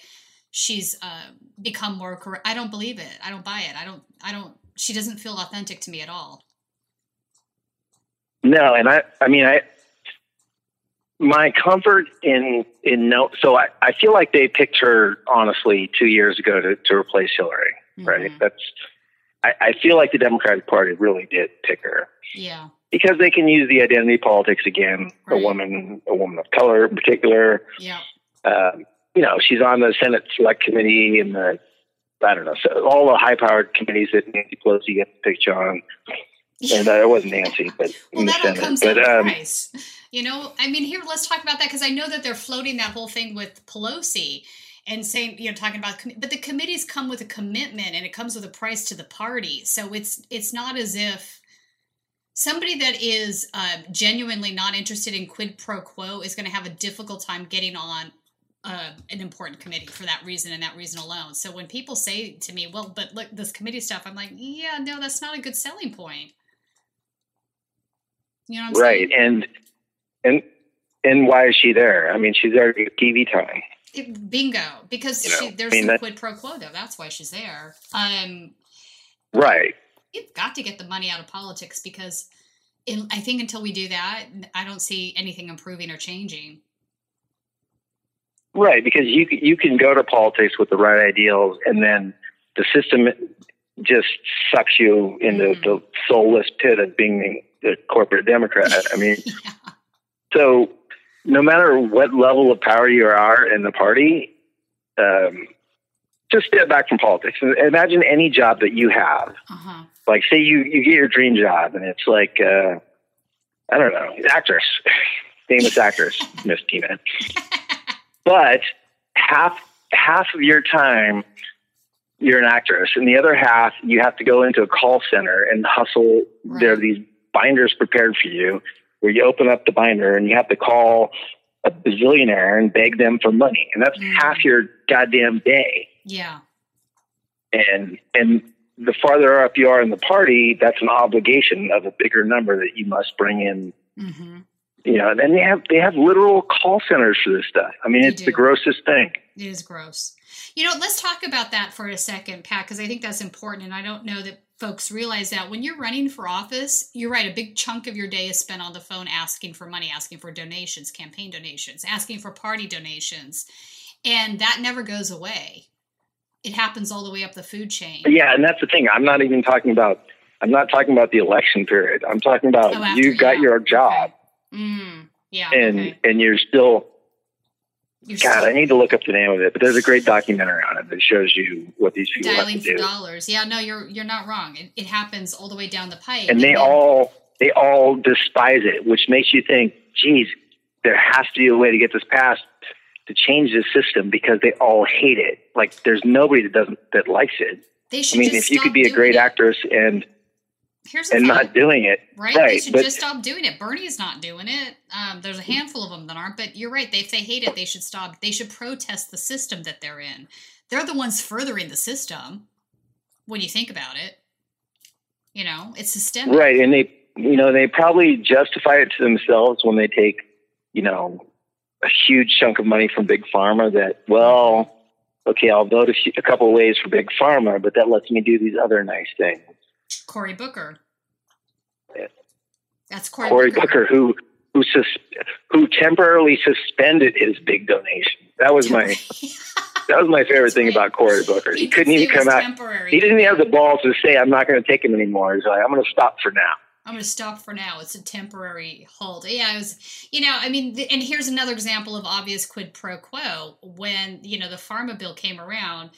Speaker 1: she's uh, become more correct. I don't believe it. I don't buy it. I don't. I don't. She doesn't feel authentic to me at all.
Speaker 6: No, and I. I mean, I. My comfort in in no. So I, I feel like they picked her honestly two years ago to to replace Hillary. Mm-hmm. Right. That's I, I feel like the Democratic Party really did pick her.
Speaker 1: Yeah.
Speaker 6: Because they can use the identity politics again. Right. A woman, a woman of color in particular.
Speaker 1: Yeah.
Speaker 6: Um, you know, she's on the Senate Select Committee and the I don't know, so all the high-powered committees that Nancy Pelosi gets to pick on. And uh, it wasn't Nancy, but (laughs)
Speaker 1: well, that
Speaker 6: Senate.
Speaker 1: comes
Speaker 6: but, um,
Speaker 1: price. You know, I mean, here let's talk about that because I know that they're floating that whole thing with Pelosi and saying you know talking about but the committees come with a commitment and it comes with a price to the party so it's it's not as if somebody that is uh, genuinely not interested in quid pro quo is going to have a difficult time getting on uh, an important committee for that reason and that reason alone so when people say to me well but look this committee stuff i'm like yeah no that's not a good selling point you know
Speaker 6: right
Speaker 1: saying? Right.
Speaker 6: And and and why is she there i mean she's there to tv time
Speaker 1: it, bingo, because she, there's
Speaker 6: I mean,
Speaker 1: some quid pro quo though. That's why she's there. Um,
Speaker 6: right
Speaker 1: you've got to get the money out of politics because in, I think until we do that, I don't see anything improving or changing.
Speaker 6: Right because you you can go to politics with the right ideals and then the system just sucks you into
Speaker 1: Mhm.
Speaker 6: the soulless pit of being the corporate democrat i mean (laughs)
Speaker 1: yeah.
Speaker 6: So, no matter what level of power you are in the party, um, just step back from politics. Imagine any job that you have.
Speaker 1: Uh-huh.
Speaker 6: Like, say you, you get your dream job, and it's like, uh, I don't know, actress, (laughs) famous actress, (laughs) Miss Tina. But half half of your time, you're an actress, and the other half, you have to go into a call center and hustle.
Speaker 1: Right.
Speaker 6: There are these binders prepared for you where you open up the binder and you have to call a bazillionaire and beg them for money. And that's
Speaker 1: Mm.
Speaker 6: half your goddamn day.
Speaker 1: Yeah.
Speaker 6: And and the farther up you are in the party, that's an obligation of a bigger number that you must bring in.
Speaker 1: hmm
Speaker 6: You know, and they have they have literal call centers for this stuff. I mean,
Speaker 1: They
Speaker 6: it's
Speaker 1: do.
Speaker 6: the grossest thing.
Speaker 1: It is gross. You know, let's talk about that for a second, Pat, because I think that's important. And I don't know that folks realize that when you're running for office, you're right, a big chunk of your day is spent on the phone asking for money, asking for donations, campaign donations, asking for party donations. And that never goes away. It happens all the way up the food chain.
Speaker 6: Yeah, and that's the thing. I'm not even talking about. I'm not talking about the election period. I'm talking about
Speaker 1: Oh, after,
Speaker 6: you got
Speaker 1: yeah.
Speaker 6: your job
Speaker 1: Mm, yeah.
Speaker 6: and
Speaker 1: okay.
Speaker 6: and you're still
Speaker 1: You're
Speaker 6: God,
Speaker 1: still
Speaker 6: I need to look up the name of it, but there's a great documentary on it that shows you what these people
Speaker 1: dialing
Speaker 6: have to
Speaker 1: for
Speaker 6: do.
Speaker 1: dollars. Yeah, no, you're you're not wrong. It, it happens all the way down the pipe.
Speaker 6: and they
Speaker 1: then-
Speaker 6: all they all despise it, which makes you think, geez, there has to be a way to get this passed to change the system because they all hate it. Like there's nobody that doesn't that likes it.
Speaker 1: they
Speaker 6: I
Speaker 1: should
Speaker 6: mean,
Speaker 1: just
Speaker 6: if you could be a great
Speaker 1: it.
Speaker 6: actress and
Speaker 1: Here's
Speaker 6: and not doing it,
Speaker 1: right? They should
Speaker 6: But
Speaker 1: just stop doing it. Bernie's not doing it. Um, there's a handful of them that aren't, but you're right. They, if they hate it, they should stop. They should protest the system that they're in. They're the ones furthering the system. When you think about it, you know, it's systemic.
Speaker 6: right, and they you know they probably justify it to themselves when they take you know a huge chunk of money from big pharma. That well, okay, I'll vote a, few, a couple of ways for big pharma, but that lets me do these other nice things.
Speaker 1: Cory Booker.
Speaker 6: Yeah.
Speaker 1: That's Cory,
Speaker 6: Cory Booker, who who sus- who temporarily suspended his big donation. That was my (laughs) that was my favorite thing about Cory Booker. He couldn't even come out.
Speaker 1: Temporary.
Speaker 6: He didn't even have the balls to say, "I'm not going to take him anymore." He's like, "I'm going to stop for now."
Speaker 1: I'm going to stop for now. It's a temporary halt. Yeah, it was, you know, I mean, th- and here's another example of obvious quid pro quo. When, you know, the pharma bill came around,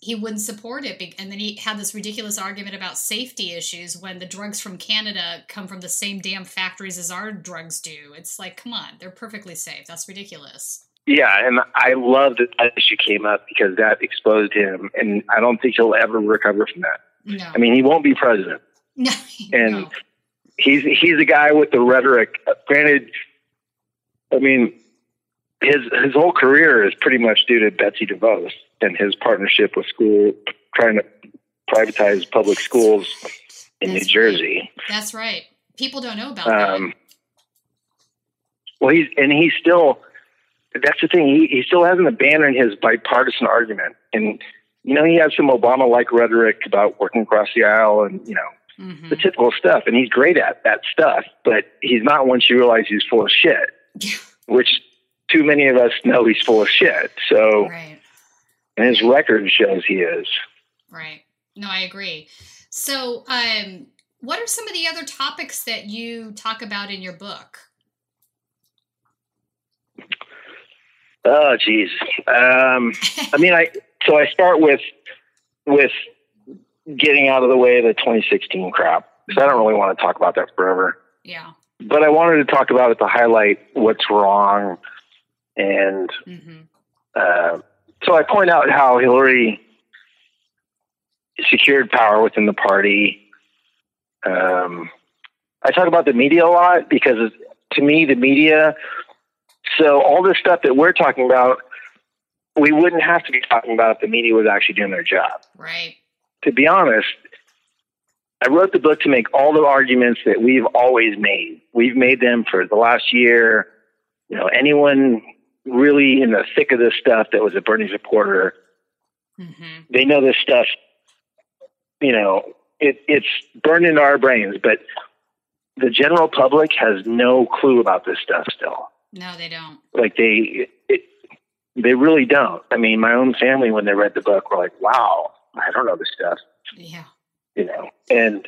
Speaker 1: he wouldn't support it. And then he had this ridiculous argument about safety issues when the drugs from Canada come from the same damn factories as our drugs do. It's like, come on, they're perfectly safe. That's ridiculous.
Speaker 6: Yeah, and I love that that issue came up because that exposed him, and I don't think he'll ever recover from that.
Speaker 1: No.
Speaker 6: I mean, he won't be president, (laughs)
Speaker 1: no.
Speaker 6: and he's he's a guy with the rhetoric. Granted, I mean, his his whole career is pretty much due to Betsy DeVos and his partnership with school, trying to privatize public schools in
Speaker 1: That's
Speaker 6: New Jersey.
Speaker 1: That's right. People don't know about that.
Speaker 6: Um, well, he's and he's still. That's the thing. He he still hasn't abandoned his bipartisan argument, and you know he has some Obama-like rhetoric about working across the aisle, and you know
Speaker 1: Mm-hmm.
Speaker 6: the typical stuff, and he's great at that stuff. But he's not once you realize he's full of shit, (laughs) which too many of us know he's full of shit. So,
Speaker 1: Right.
Speaker 6: and his record shows he is.
Speaker 1: Right. No, I agree. So, um, what are some of the other topics that you talk about in your book?
Speaker 6: Oh, geez. Um, I mean, I so I start with with getting out of the way of the 2016 crap because I don't really want to talk about that forever.
Speaker 1: Yeah.
Speaker 6: But I wanted to talk about it to highlight what's wrong, and
Speaker 1: Mm-hmm.
Speaker 6: uh, so I point out how Hillary secured power within the party. Um, I talk about the media a lot because to me, the media. So all this stuff that we're talking about, we wouldn't have to be talking about if the media was actually doing their job.
Speaker 1: Right.
Speaker 6: To be honest, I wrote the book to make all the arguments that we've always made. We've made them for the last year. You know, anyone really in the thick of this stuff that was a Bernie supporter,
Speaker 1: Mm-hmm.
Speaker 6: they know this stuff. You know, it, it's burned into our brains, but the general public has no clue about this stuff still.
Speaker 1: No, they don't.
Speaker 6: Like they, it, they really don't. I mean, my own family, when they read the book, were like, "Wow, I don't know this stuff."
Speaker 1: Yeah.
Speaker 6: You know, and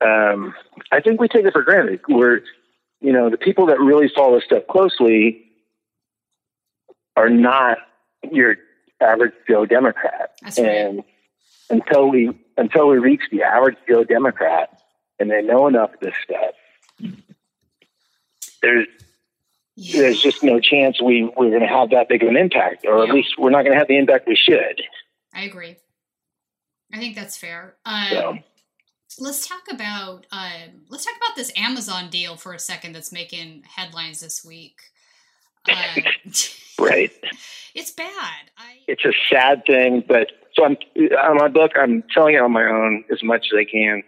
Speaker 6: um, I think we take it for granted. We're, you know, the people that really follow this stuff closely are not your average Joe Democrat.
Speaker 1: Right.
Speaker 6: and until we until we reach the average Joe Democrat and they know enough of this stuff, there's
Speaker 1: Yeah.
Speaker 6: there's just no chance we we're going to have that big of an impact, or
Speaker 1: Yeah.
Speaker 6: at least we're not going to have the impact we should.
Speaker 1: I agree. I think that's fair. Um,
Speaker 6: So.
Speaker 1: Let's talk about um, let's talk about this Amazon deal for a second. That's making headlines this week. Uh, (laughs) (laughs)
Speaker 6: Right.
Speaker 1: it's bad. I
Speaker 6: It's a sad thing, but so I'm on my book. I'm telling it on my own as much as I can,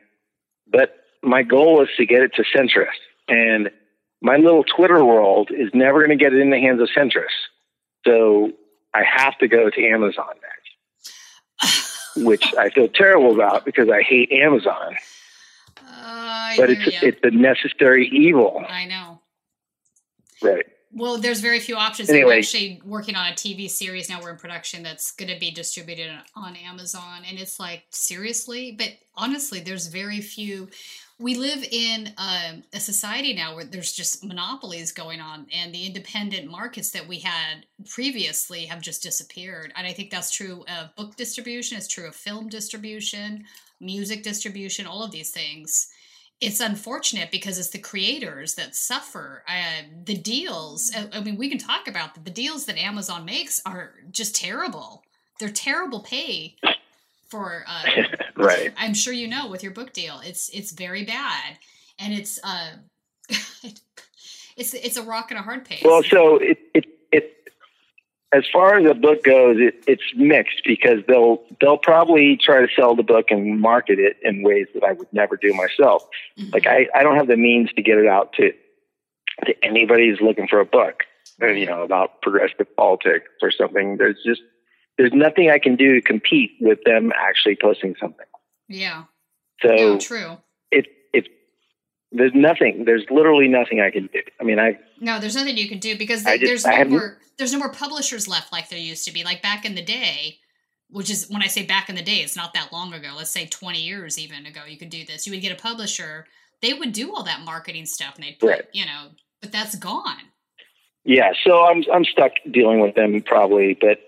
Speaker 6: but my goal is to get it to centrists, and my little Twitter world is never going to get it in the hands of centrists. So I have to go to Amazon next, (laughs) which I feel terrible about because I hate Amazon.
Speaker 1: Uh,
Speaker 6: But it's
Speaker 1: ya.
Speaker 6: it's a necessary evil,
Speaker 1: I know.
Speaker 6: right?
Speaker 1: Well, there's very few options.
Speaker 6: Anyway.
Speaker 1: We're actually working on a TV series now. We're in production that's going to be distributed on Amazon, and it's like seriously. But honestly, there's very few. we live in um, a society now where there's just monopolies going on and the independent markets that we had previously have just disappeared and i think that's true of book distribution it's true of film distribution music distribution all of these things it's unfortunate because it's the creators that suffer uh, the deals I, I mean we can talk about the, the deals that amazon makes are just terrible they're terrible pay for uh, (laughs)
Speaker 6: right.
Speaker 1: I'm sure you know with your book deal, it's it's very bad, and it's uh, (laughs) it's it's a rock and a hard pace.
Speaker 6: Well, so it it, it as far as the book goes, it, it's mixed because they'll they'll probably try to sell the book and market it in ways that I would never do myself. Mm-hmm. Like I I don't have the means to get it out to to anybody who's looking for a book, you know, about progressive politics or something. There's just there's nothing I can do to compete with them actually posting something.
Speaker 1: Yeah.
Speaker 6: So
Speaker 1: no, true.
Speaker 6: There's nothing. There's literally nothing I can do. I mean, I
Speaker 1: no, there's nothing you can do because just, there's no more there's no more publishers left like there used to be. Like back in the day, which is when I say back in the day, it's not that long ago. Let's say 20 years even ago, you could do this. You would get a publisher. They would do all that marketing stuff, and they'd put, right. you know, but that's gone.
Speaker 6: Yeah, so I'm I'm stuck dealing with them probably, but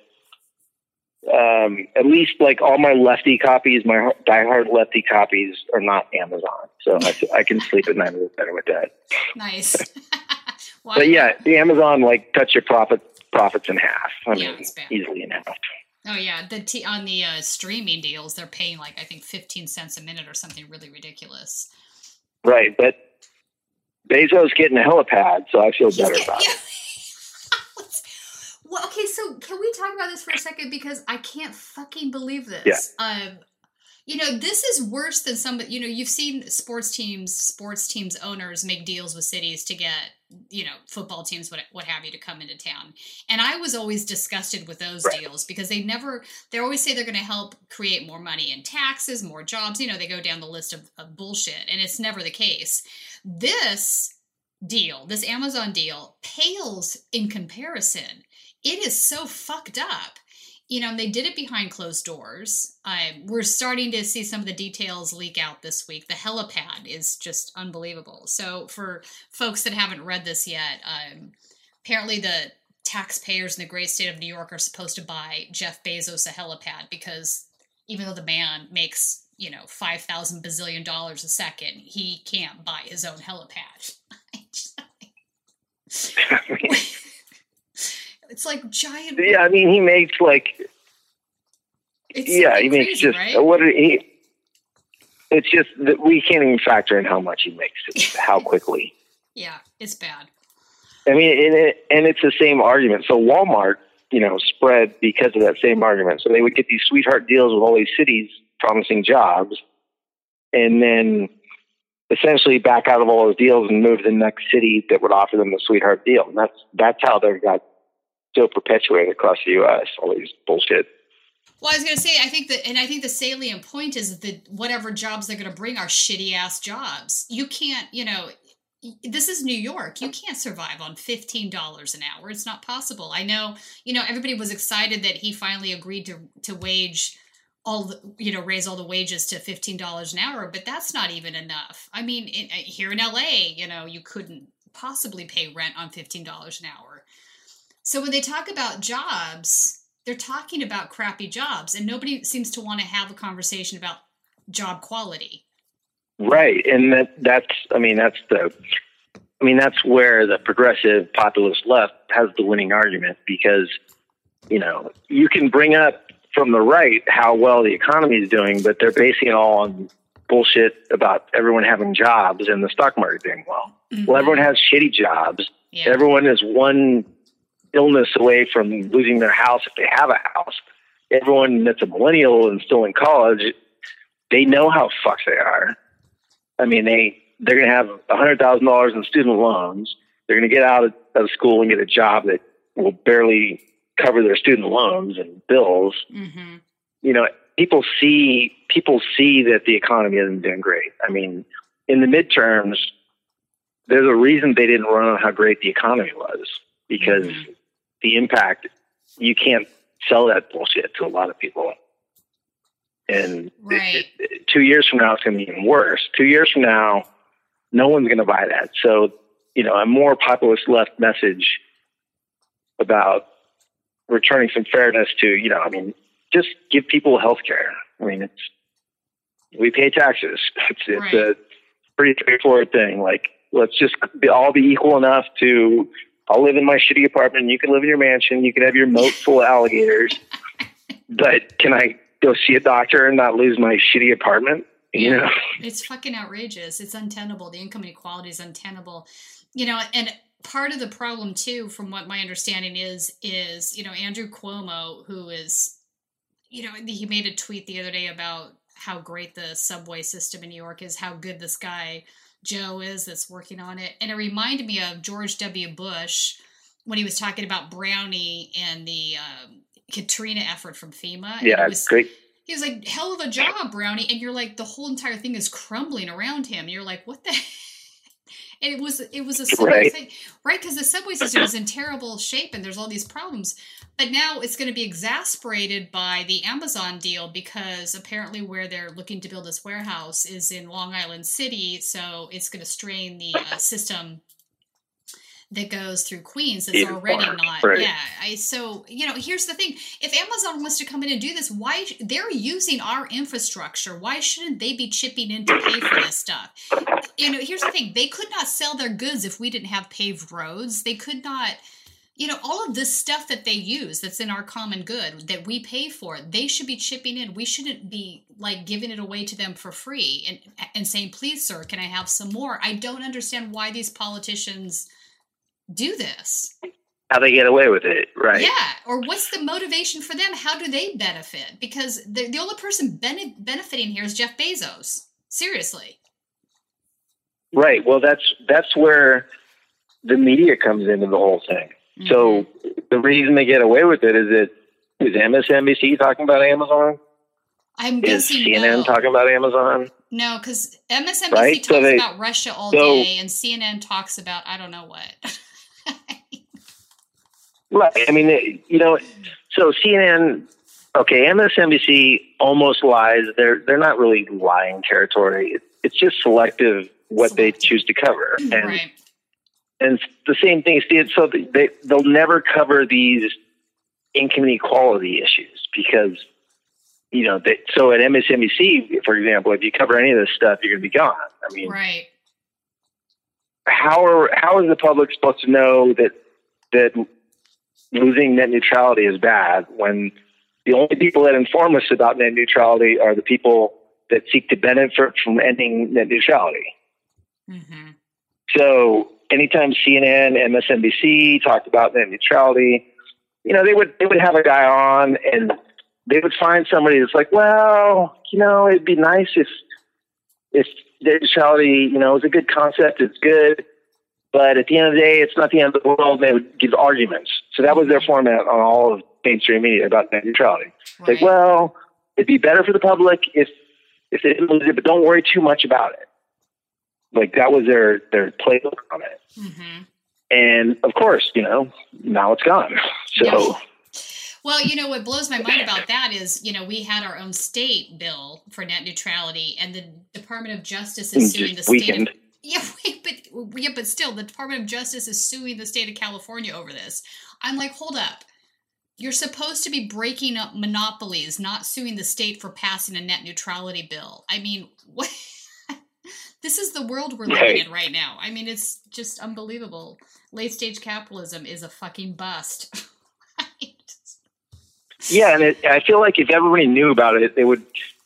Speaker 6: um, at least like all my lefty copies, my diehard lefty copies are not Amazon, so I, I can sleep at night a little better with that.
Speaker 1: Nice. (laughs)
Speaker 6: but yeah, the Amazon like cuts your profit profits in half. I yeah, mean, easily in half.
Speaker 1: Oh yeah, the t- on the uh, streaming deals, they're paying like I think fifteen cents a minute or something really ridiculous.
Speaker 6: Right, but Bezos getting a helipad, so I feel better about it.
Speaker 1: Well, okay, so can we talk about this for a second because I can't fucking believe this. Yeah. Um, you know, this is worse than some. You know, you've seen sports teams, sports teams owners make deals with cities to get you know football teams, what what have you, to come into town. And I was always disgusted with those right. deals because they never. They always say they're going to help create more money in taxes, more jobs. You know, they go down the list of, of bullshit, and it's never the case. This deal, this Amazon deal, pales in comparison it is so fucked up. You know And they did it behind closed doors. We're starting to see some of the details leak out this week. The helipad is just unbelievable. So for folks that haven't read this yet um, apparently the taxpayers in the great state of new york are supposed to buy jeff bezos a helipad because even though the man makes you know 5000 bazillion dollars a second he can't buy his own helipad (laughs) (laughs) It's like giant.
Speaker 6: Yeah, I mean, he makes like. It's yeah, he makes just right? what he. It's just that we can't even factor in how much he makes, how (laughs) quickly.
Speaker 1: Yeah, it's bad.
Speaker 6: I mean, and, it, and it's the same argument. So Walmart, you know, spread because of that same argument. So they would get these sweetheart deals with all these cities promising jobs, and then essentially back out of all those deals and move to the next city that would offer them the sweetheart deal. And that's that's how they got still perpetuating across the U.S. All these bullshit.
Speaker 1: Well, I was going to say, I think that, and I think the salient point is that whatever jobs they're going to bring are shitty ass jobs. You can't, you know, this is New York. You can't survive on $15 an hour. It's not possible. I know, you know, everybody was excited that he finally agreed to, to wage all the, you know, raise all the wages to $15 an hour, but that's not even enough. I mean, in, uh, here in LA, you know, you couldn't possibly pay rent on $15 an hour. So when they talk about jobs, they're talking about crappy jobs, and nobody seems to want to have a conversation about job quality.
Speaker 6: Right, and that that's I mean that's the I mean that's where the progressive populist left has the winning argument because you know you can bring up from the right how well the economy is doing, but they're basing it all on bullshit about everyone having jobs and the stock market doing well. Mm-hmm. Well, everyone has shitty jobs. Yeah. Everyone is one illness away from losing their house if they have a house. Everyone that's a millennial and still in college, they know how fucked they are. I mean, they they're going to have a hundred thousand dollars in student loans. They're going to get out of, of, school and get a job that will barely cover their student loans and bills. Mm-hmm. You know, people see people see that the economy isn't doing great. I mean, in the midterms, there's a reason they didn't run on how great the economy was because mm-hmm the impact, you can't sell that bullshit to a lot of people. And
Speaker 1: Right.
Speaker 6: two years from now, it's going to be even worse. Two years from now, no one's going to buy that. So, you know, a more populist left message about returning some fairness to, you know, I mean, just give people health care. I mean, it's, we pay taxes. (laughs) It's, it's
Speaker 1: Right.
Speaker 6: a pretty straightforward thing. Like, let's just be, all be equal enough to, I'll live in my shitty apartment. You can live in your mansion. You can have your moat full of alligators. (laughs) but can I go see a doctor and not lose my shitty apartment? You know?
Speaker 1: It's fucking outrageous. It's untenable. The income inequality is untenable. You know, and part of the problem too, from what my understanding is, is you know Andrew Cuomo, who is, you know, he made a tweet the other day about how great the subway system in New York is, how good this guy Joe is that's working on it, and it reminded me of George W. Bush when he was talking about Brownie and the um, Katrina effort from FEMA.
Speaker 6: Yeah,
Speaker 1: it was,
Speaker 6: great.
Speaker 1: he was like, hell of a job, Brownie. And you're like, the whole entire thing is crumbling around him. You're like, what the? And it was it was a subway
Speaker 6: Right.
Speaker 1: thing, right? Because the subway system is in terrible shape, and there's all these problems. But now it's going to be exasperated by the Amazon deal because apparently where they're looking to build this warehouse is in Long Island City, so it's going to strain the uh, system that goes through Queens that's already not.
Speaker 6: right.
Speaker 1: Yeah, I so you know here's the thing: if Amazon wants to come in and do this, why they're using our infrastructure? Why shouldn't they be chipping in to pay for this stuff? You know, here's the thing: they could not sell their goods if we didn't have paved roads. They could not. You know, all of this stuff that they use that's in our common good that we pay for, they should be chipping in. We shouldn't be like giving it away to them for free and and saying, "Please, sir, can I have some more?" I don't understand why these politicians do this.
Speaker 6: How they get away with it, right?
Speaker 1: Yeah, or what's the motivation for them? How do they benefit? Because the, the only person bene- benefiting here is Jeff Bezos. Seriously.
Speaker 6: Right. Well, that's that's where the media comes into the whole thing. So mm-hmm. the reason they get away with it is that is MSNBC talking about Amazon?
Speaker 1: I'm
Speaker 6: Is
Speaker 1: guessing
Speaker 6: CNN
Speaker 1: no.
Speaker 6: talking about Amazon?
Speaker 1: no, because MSNBC
Speaker 6: Right,
Speaker 1: talks
Speaker 6: so they-
Speaker 1: about Russia all
Speaker 6: so-
Speaker 1: day, and CNN talks about I don't know what. (laughs)
Speaker 6: Right. I mean, you know, so CNN, okay, MSNBC almost lies. They're they're not really lying territory. It's just selective what they choose to cover, hmm, and
Speaker 1: right.
Speaker 6: and the same thing is so they they'll never cover these income inequality issues because you know they, so at MSNBC for example if you cover any of this stuff you're going to be gone I mean
Speaker 1: Right.
Speaker 6: How are how is the public supposed to know that that losing net neutrality is bad when the only people that inform us about net neutrality are the people that seek to benefit from ending net neutrality?
Speaker 1: Hmm
Speaker 6: so anytime CNN, MSNBC talked about net neutrality, you know, they would they would have a guy on and they would find somebody that's like, well, you know, it'd be nice if if net neutrality, you know, is a good concept, it's good, but at the end of the day, it's not the end of the world. They would give arguments. So that was their format on all of mainstream media about net neutrality.
Speaker 1: Right.
Speaker 6: Like, well, it'd be better for the public if if they didn't lose it, but don't worry too much about it. Like that was their their playbook on it.
Speaker 1: hmm
Speaker 6: And of course, you know, now it's gone. So
Speaker 1: Yeah. Well, you know what blows my mind about that is, you know, we had our own state bill for net neutrality, and the Department of Justice is suing the state. Of, (laughs) yeah, wait, but yeah, but still, the Department of Justice is suing the state of California over this. I'm like, hold up. You're supposed to be breaking up monopolies, not suing the state for passing a net neutrality bill. I mean, (laughs) what? this is the world we're living
Speaker 6: Right.
Speaker 1: in right now. I mean, it's just unbelievable. Late stage capitalism is a fucking bust. (laughs)
Speaker 6: yeah, and it, I feel like if everybody knew about it, they would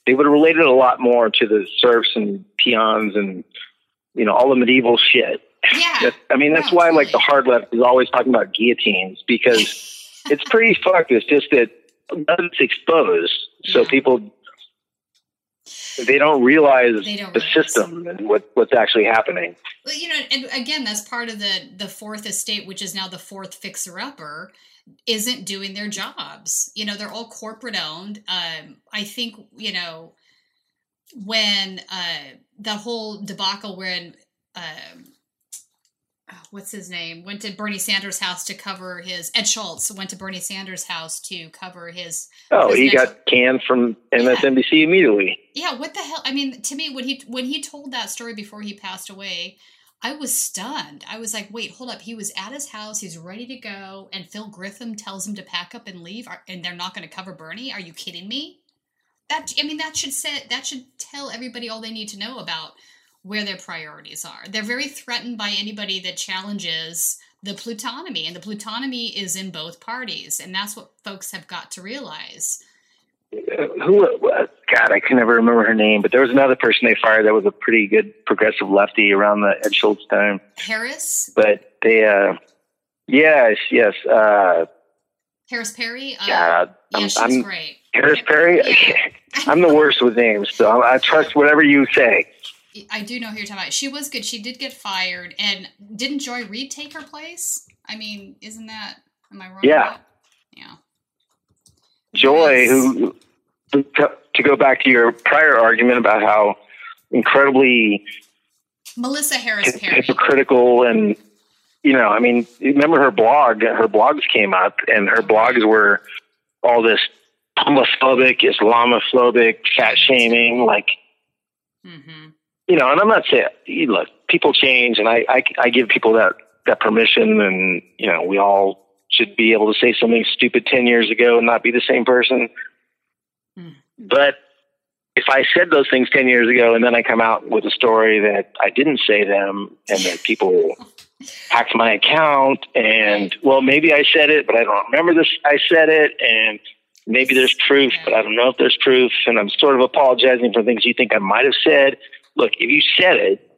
Speaker 6: they would relate it a lot more to the serfs and peons and you know all the medieval shit.
Speaker 1: Yeah.
Speaker 6: That, I mean, that's
Speaker 1: No,
Speaker 6: why like the hard left is always talking about guillotines because (laughs) it's pretty fucked. It's just that it's exposed, so
Speaker 1: Yeah.
Speaker 6: people they don't realize
Speaker 1: They don't
Speaker 6: the
Speaker 1: realize.
Speaker 6: system and what what's actually happening.
Speaker 1: Well, you know, and again, that's part of the the fourth estate, which is now the fourth fixer upper, isn't doing their jobs. You know, they're all corporate owned. Um, I think you know when uh, the whole debacle when. Um, oh what's his name went to Bernie Sanders' house to cover his Ed Schultz went to Bernie Sanders' house to cover his.
Speaker 6: Oh, he got canned from MSNBC yeah. immediately.
Speaker 1: Yeah, what the hell? I mean, to me, when he when he told that story before he passed away, I was stunned. I was like, wait, hold up. He was at his house. He's ready to go. And Phil Grissom tells him to pack up and leave. And they're not going to cover Bernie. Are you kidding me? That, I mean, that should say, that should tell everybody all they need to know about where their priorities are. They're very threatened by anybody that challenges the plutonomy. And the plutonomy is in both parties. And that's what folks have got to realize.
Speaker 6: Uh, who uh, God, I can never remember her name, but there was another person they fired that was a pretty good progressive lefty around the Ed Schultz time.
Speaker 1: Harris.
Speaker 6: But they, uh, yes, yes, uh,
Speaker 1: Harris Perry.
Speaker 6: Uh,
Speaker 1: yeah, I'm, she's I'm, great.
Speaker 6: Harris Perry. Yeah. (laughs) I'm the worst with names, so I trust whatever you say.
Speaker 1: I do know who you're talking about. She was good. She did get fired, and didn't Joy Reid take her place? I mean, isn't that? Am I wrong?
Speaker 6: Yeah.
Speaker 1: Yeah.
Speaker 6: Joy, who to go back to your prior argument about how incredibly
Speaker 1: Melissa Harris Perry.
Speaker 6: hypocritical and you know, I mean, remember her blog? Her blogs came up, and her blogs were all this homophobic, Islamophobic, fat shaming, like, mm-hmm. you know. And I'm not saying, look, people change, and I, I, I give people that that permission, and you know, we all should be able to say something stupid 10 years ago and not be the same person. But if I said those things 10 years ago and then I come out with a story that I didn't say them and that people (laughs) hacked my account and, well, maybe I said it, but I don't remember this, I said it and maybe there's proof, but I don't know if there's proof and I'm sort of apologizing for things you think I might have said. Look, if you said it,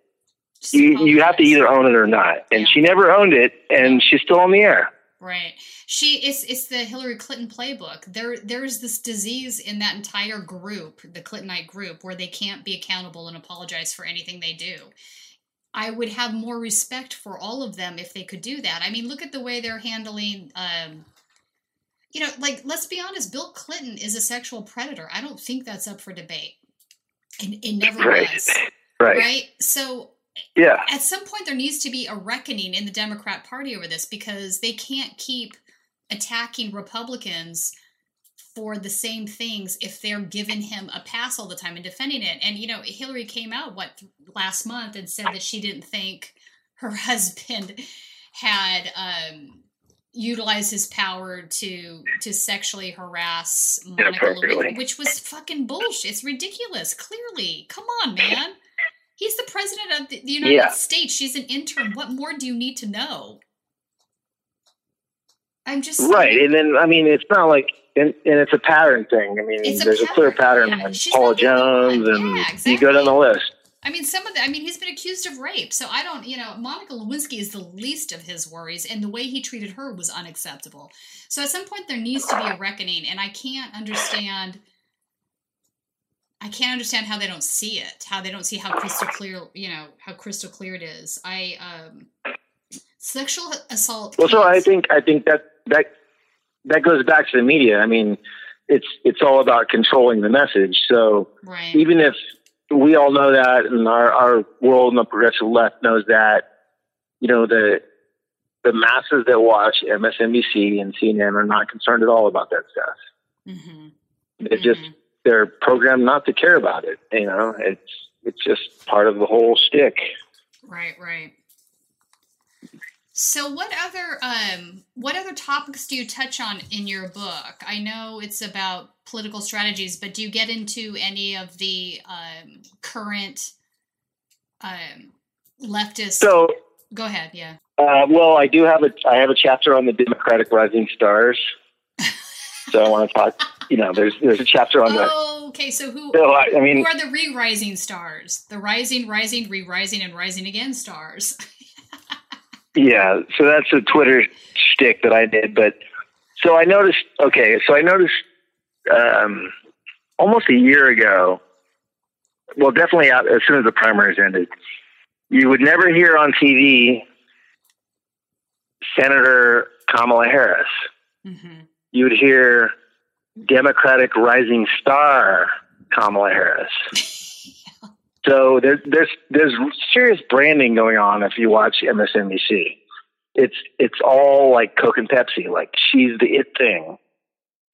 Speaker 6: you, you have to either own it or not. And she never owned it and she's still on the air.
Speaker 1: Right. She it's it's the Hillary Clinton playbook. There there's this disease in that entire group, the Clintonite group, where they can't be accountable and apologize for anything they do. I would have more respect for all of them if they could do that. I mean, look at the way they're handling um, you know, like let's be honest, Bill Clinton is a sexual predator. I don't think that's up for debate. And it never right. was.
Speaker 6: Right.
Speaker 1: Right. So
Speaker 6: yeah.
Speaker 1: At some point, there needs to be a reckoning in the Democrat Party over this because they can't keep attacking Republicans for the same things if they're giving him a pass all the time and defending it. And, you know, Hillary came out, what, last month and said that she didn't think her (laughs) husband had um, utilized his power to to sexually harass Monica Lewinsky, which was fucking bullshit. It's ridiculous. Clearly, come on, man. He's the president of the United yeah. States. She's an intern. What more do you need to know? I'm just
Speaker 6: right. And then I mean, it's not like, and, and it's a pattern thing. I mean, there's a, a, clear pattern. Yeah. Paula Jones, and yeah, exactly. you go down the list.
Speaker 1: I mean, some of the, I mean, he's been accused of rape. So I don't, you know, Monica Lewinsky is the least of his worries, and the way he treated her was unacceptable. So at some point, there needs to be a reckoning, and I can't understand I can't understand how they don't see it, how they don't see how crystal clear, you know, how crystal clear it is. I um sexual assault.
Speaker 6: Well, so I think I think that that that goes back to the media. I mean, it's it's all about controlling the message. So
Speaker 1: right.
Speaker 6: even if we all know that, and our our world and the progressive left knows that, you know, the the masses that watch MSNBC and CNN are not concerned at all about that stuff. Mm-hmm. It mm-hmm. just they're programmed not to care about it. You know, it's it's just part of the whole stick.
Speaker 1: Right, right. So what other um what other topics do you touch on in your book? I know it's about political strategies, but do you get into any of the um, current um, leftist?
Speaker 6: So
Speaker 1: go ahead, yeah.
Speaker 6: Uh, well, I do have a I have a chapter on the Democratic Rising Stars. (laughs) so I want to talk you know, there's there's a chapter on that.
Speaker 1: Oh, okay. So who?
Speaker 6: So, I, I mean,
Speaker 1: who are the re-rising stars? The rising, rising, re-rising, and rising again stars. (laughs)
Speaker 6: yeah. So that's a Twitter shtick that I did. But so I noticed. Okay. So I noticed um, almost a year ago. Well, definitely out, as soon as the primaries ended, you would never hear on TV Senator Kamala Harris. Mm-hmm. You would hear Democratic rising star Kamala Harris. (laughs) So there's there's there's serious branding going on if you watch MSNBC. it's it's all like Coke and Pepsi. Like she's the it thing,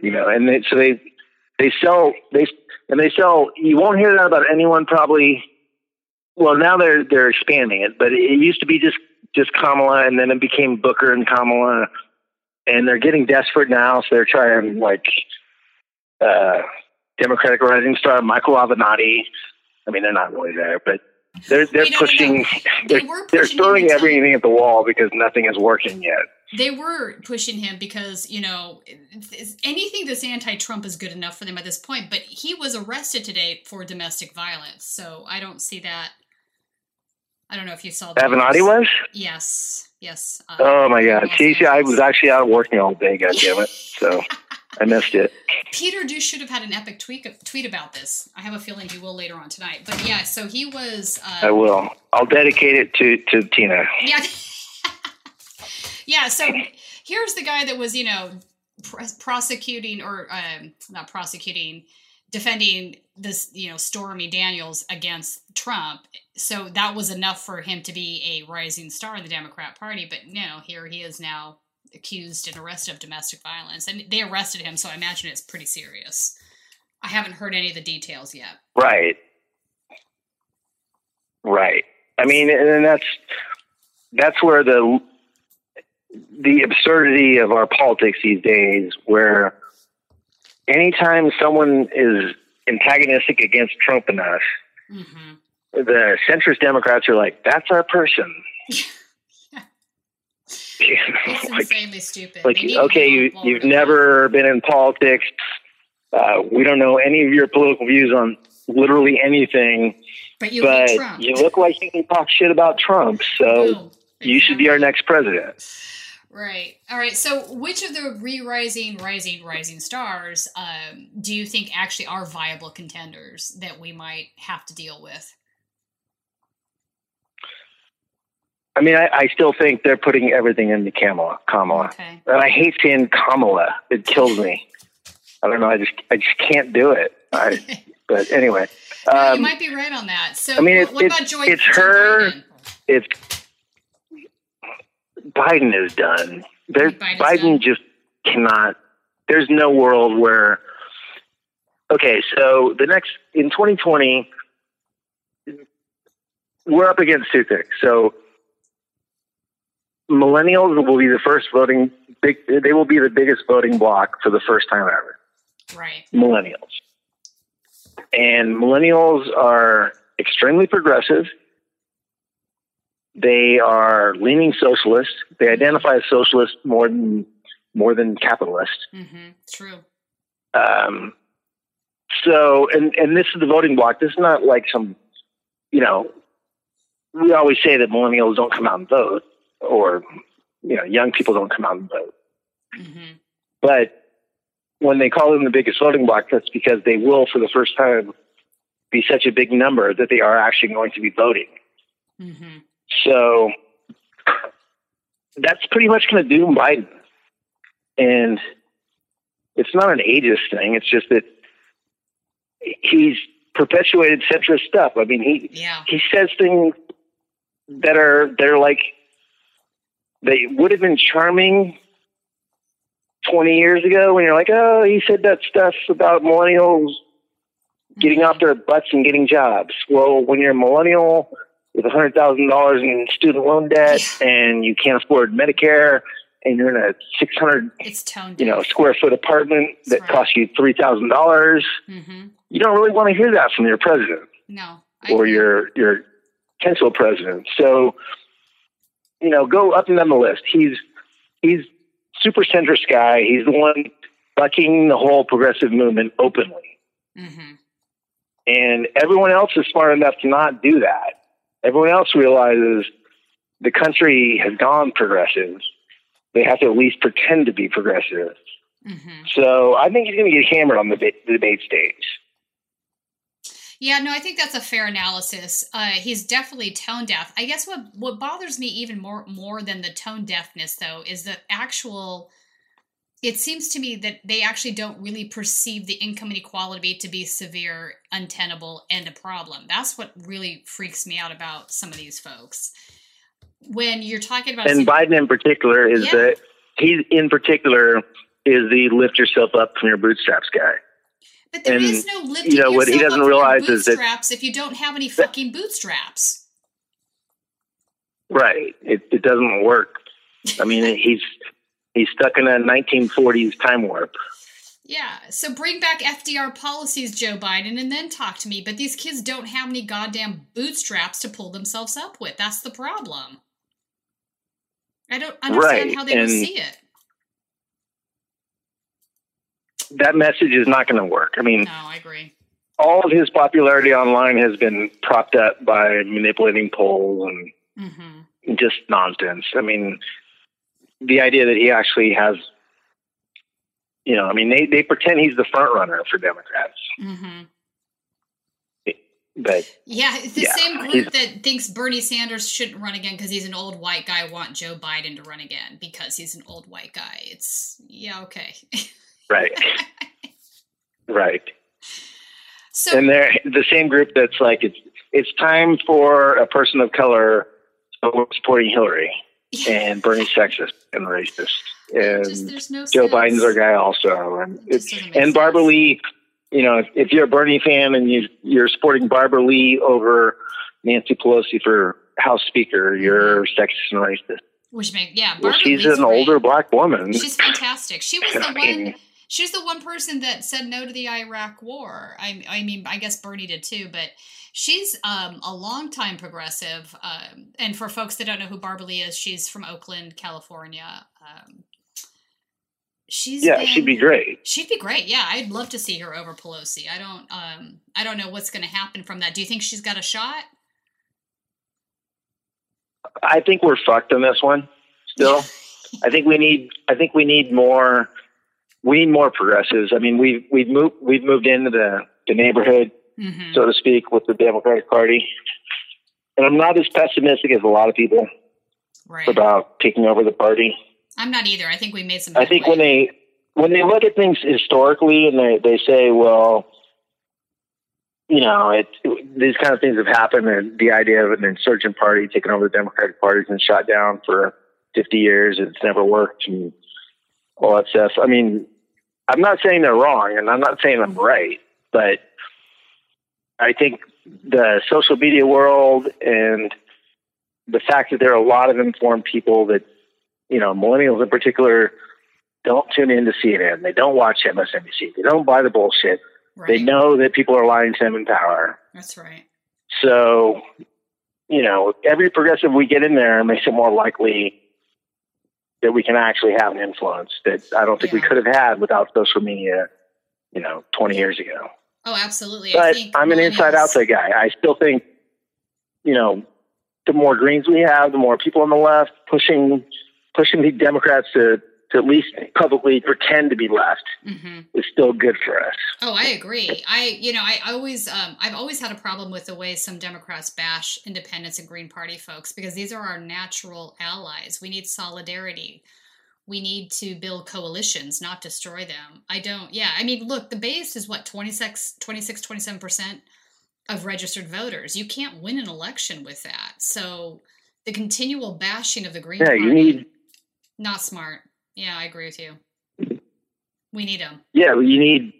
Speaker 6: you know. And they, so they they sell they and they sell. You won't hear that about anyone probably. Well, now they're they're expanding it, but it used to be just just Kamala, and then it became Booker and Kamala, and they're getting desperate now, so they're trying like uh, Democratic Rising Star Michael Avenatti. I mean, they're not really there, but they're they're
Speaker 1: Wait,
Speaker 6: pushing. They're,
Speaker 1: They were
Speaker 6: they're throwing everything at the wall because nothing is working yet.
Speaker 1: They were pushing him because, you know, anything that's anti Trump is good enough for them at this point. But he was arrested today for domestic violence. So I don't see that. I don't know if you saw the
Speaker 6: Avenatti was.
Speaker 1: Yes. Yes. uh,
Speaker 6: Oh my God!
Speaker 1: Los
Speaker 6: See, see, I was actually out working all day. God damn it! (laughs) So I missed it.
Speaker 1: Peter Douche should have had an epic tweet tweet about this. I have a feeling he will later on tonight. But yeah, so he was. Uh,
Speaker 6: I will. I'll dedicate it to to Tina.
Speaker 1: Yeah. (laughs) yeah. So here's the guy that was, you know, pr- prosecuting or um, not prosecuting, defending this, you know, Stormy Daniels against Trump. So that was enough for him to be a rising star in the Democrat Party. But know, here he is now accused and arrested of domestic violence, and they arrested him. So I imagine it's pretty serious. I haven't heard any of the details yet.
Speaker 6: Right. Right. I mean, and that's that's where the the absurdity of our politics these days, where anytime someone is antagonistic against Trump enough,
Speaker 1: hmm
Speaker 6: the centrist Democrats are like, "That's our person." (laughs)
Speaker 1: It's (laughs)
Speaker 6: like,
Speaker 1: insanely stupid.
Speaker 6: like
Speaker 1: They need to
Speaker 6: okay, you, you've never been in politics. Uh, we don't know any of your political views on literally anything,
Speaker 1: But you
Speaker 6: but
Speaker 1: Trump.
Speaker 6: you look like you can talk shit about Trump. So
Speaker 1: Boom.
Speaker 6: you should be our next president.
Speaker 1: Right. All right. So, which of the re-rising, rising, rising stars um, do you think actually are viable contenders that we might have to deal with?
Speaker 6: I mean, I, I still think they're putting everything into Kamala. Kamala,
Speaker 1: Okay.
Speaker 6: and I hate saying Kamala. It kills me. I don't know. I just I just can't do it. I, (laughs) but anyway,
Speaker 1: No, you
Speaker 6: um,
Speaker 1: might be right on that. So,
Speaker 6: I mean,
Speaker 1: what,
Speaker 6: it-
Speaker 1: what
Speaker 6: it-
Speaker 1: about Joy?
Speaker 6: it's
Speaker 1: Joe
Speaker 6: her-
Speaker 1: Biden?
Speaker 6: it's Biden is done. There, Biden
Speaker 1: done?
Speaker 6: just cannot. There's no world where. Okay, so the next in 2020, we're up against two things. So millennials will be the first voting. Big, they will be the biggest voting block for the first time ever.
Speaker 1: Right.
Speaker 6: Millennials, and millennials are extremely progressive. They are leaning socialist. They identify as socialist more than more than capitalist.
Speaker 1: Mm-hmm. True.
Speaker 6: Um, so, and and this is the voting block. This is not like some, you know, we always say that millennials don't come out and vote, or you know, young people don't come out and vote.
Speaker 1: Mm-hmm.
Speaker 6: But when they call them the biggest voting block, that's because they will, for the first time, be such a big number that they are actually going to be voting.
Speaker 1: Mm-hmm.
Speaker 6: So that's pretty much going to doom Biden. And it's not an ageist thing. It's just that he's perpetuated centrist stuff. I mean, he
Speaker 1: Yeah.
Speaker 6: he says things that are they're like they would have been charming 20 years ago when you're like, oh, he said that stuff about millennials getting off their butts and getting jobs. Well, when you're a millennial with $100,000 in student loan debt and you can't afford Medicare and you're in a 600,
Speaker 1: It's tone
Speaker 6: you know, square foot apartment that
Speaker 1: right.
Speaker 6: costs you $3,000,
Speaker 1: Mm-hmm.
Speaker 6: you don't really want to hear that from your president
Speaker 1: No. I
Speaker 6: or
Speaker 1: agree.
Speaker 6: your your potential president. So, you know, go up and down the list. He's he's super centrist guy. He's the one bucking the whole progressive movement openly,
Speaker 1: Mm-hmm.
Speaker 6: and everyone else is smart enough to not do that. Everyone else realizes the country has gone progressive. They have to at least pretend to be progressive.
Speaker 1: Mm-hmm.
Speaker 6: So I think he's going to get hammered on the, debate- the debate stage.
Speaker 1: Yeah, no, I think that's a fair analysis. Uh, he's definitely tone deaf. I guess what what bothers me even more more than the tone deafness, though, is the actual. It seems to me that they actually don't really perceive the income inequality to be severe, untenable, and a problem. That's what really freaks me out about some of these folks. when you're talking about
Speaker 6: and Biden in particular is
Speaker 1: Yeah.
Speaker 6: that he in particular is the lift yourself up from your bootstraps guy.
Speaker 1: But there
Speaker 6: And,
Speaker 1: is no lifting
Speaker 6: you know, what he doesn't
Speaker 1: up from your
Speaker 6: realize is that-
Speaker 1: bootstraps if you don't have any fucking bootstraps.
Speaker 6: Right. It, it doesn't work. I mean, (laughs) he's he's stuck in a 1940s time warp.
Speaker 1: Yeah, so bring back FDR policies, Joe Biden, and then talk to me. But these kids don't have any goddamn bootstraps to pull themselves up with. That's the problem. I don't understand
Speaker 6: Right,
Speaker 1: how they would
Speaker 6: and-
Speaker 1: see it.
Speaker 6: That message is not going to work. I mean,
Speaker 1: No, I agree.
Speaker 6: all of his popularity online has been propped up by manipulating polls and
Speaker 1: Mm-hmm.
Speaker 6: just nonsense. I mean, the idea that he actually has, you know, I mean, they, they pretend he's the front runner for Democrats,
Speaker 1: Mm-hmm.
Speaker 6: but
Speaker 1: Yeah, it's the
Speaker 6: Yeah,
Speaker 1: same group that thinks Bernie Sanders shouldn't run again because he's an old white guy. Want Joe Biden to run again because he's an old white guy. It's yeah, okay. (laughs)
Speaker 6: right, (laughs) right.
Speaker 1: so
Speaker 6: and they're the same group that's like it's it's time for a person of color supporting Hillary and Bernie's sexist and racist and
Speaker 1: just, no
Speaker 6: Joe
Speaker 1: sense.
Speaker 6: Biden's our guy also and
Speaker 1: It just
Speaker 6: it's and. Barbara Lee you know if, if you're a Bernie fan and you you're supporting Barbara Lee over Nancy Pelosi for House Speaker you're mm-hmm. sexist and racist
Speaker 1: Which make yeah,
Speaker 6: well she's
Speaker 1: Lee's
Speaker 6: an
Speaker 1: great.
Speaker 6: older black woman
Speaker 1: She's fantastic. She was the (laughs)
Speaker 6: I mean-
Speaker 1: one. She was the one person that said no to the Iraq War. I, I mean, I guess Bernie did too, but she's um, a longtime progressive. Um, and for folks that don't know who Barbara Lee is, she's from Oakland, California. Um, she's
Speaker 6: yeah
Speaker 1: been-
Speaker 6: she'd be great
Speaker 1: She'd be great. Yeah, I'd love to see her over Pelosi. I don't. Um, I don't know what's going to happen from that. Do you think she's got a shot?
Speaker 6: I think we're fucked on this one still. (laughs) I think we need I think we need more we need more progressives. I mean we've we've moved we've moved into the, the neighborhood,
Speaker 1: Mm-hmm.
Speaker 6: so to speak, with the Democratic Party. And I'm not as pessimistic as a lot of people
Speaker 1: Right.
Speaker 6: about taking over the party.
Speaker 1: I'm not either. I think we made some.
Speaker 6: I think
Speaker 1: headway.
Speaker 6: when they when they look at things historically and they, they say, well, you know, it, these kind of things have happened, and the idea of an insurgent party taking over the Democratic Party has been shot down for 50 years, and it's never worked, and all that stuff. I mean, I'm not saying they're wrong, and I'm not saying I'm right, but I think the social media world and the fact that there are a lot of informed people that, you know, millennials in particular, don't tune in to CNN. They don't watch MSNBC. They don't buy the bullshit. They know that people are lying to them in power.
Speaker 1: That's right.
Speaker 6: So, you know, every progressive we get in there makes it more likely that we can actually have an influence that I don't think we could have had without social media, you know, 20 years ago.
Speaker 1: Oh, absolutely. I
Speaker 6: But
Speaker 1: think
Speaker 6: I'm an inside outside guy. I still think, you know, the more Greens we have, the more people on the left pushing pushing the Democrats to, to at least publicly pretend to be left
Speaker 1: Mhm.
Speaker 6: is still good for us.
Speaker 1: Oh, I agree. I, you know, I always, um, I've always had a problem with the way some Democrats bash independents and Green Party folks because these are our natural allies. We need solidarity. We need to build coalitions, not destroy them. I don't, yeah. I mean, look, the base is what, 26, 26 27% of registered voters. You can't win an election with that. So the continual bashing of the Green
Speaker 6: Yeah,
Speaker 1: Party,
Speaker 6: you need
Speaker 1: not smart. Yeah, I agree with you. (laughs) We need them.
Speaker 6: yeah, you need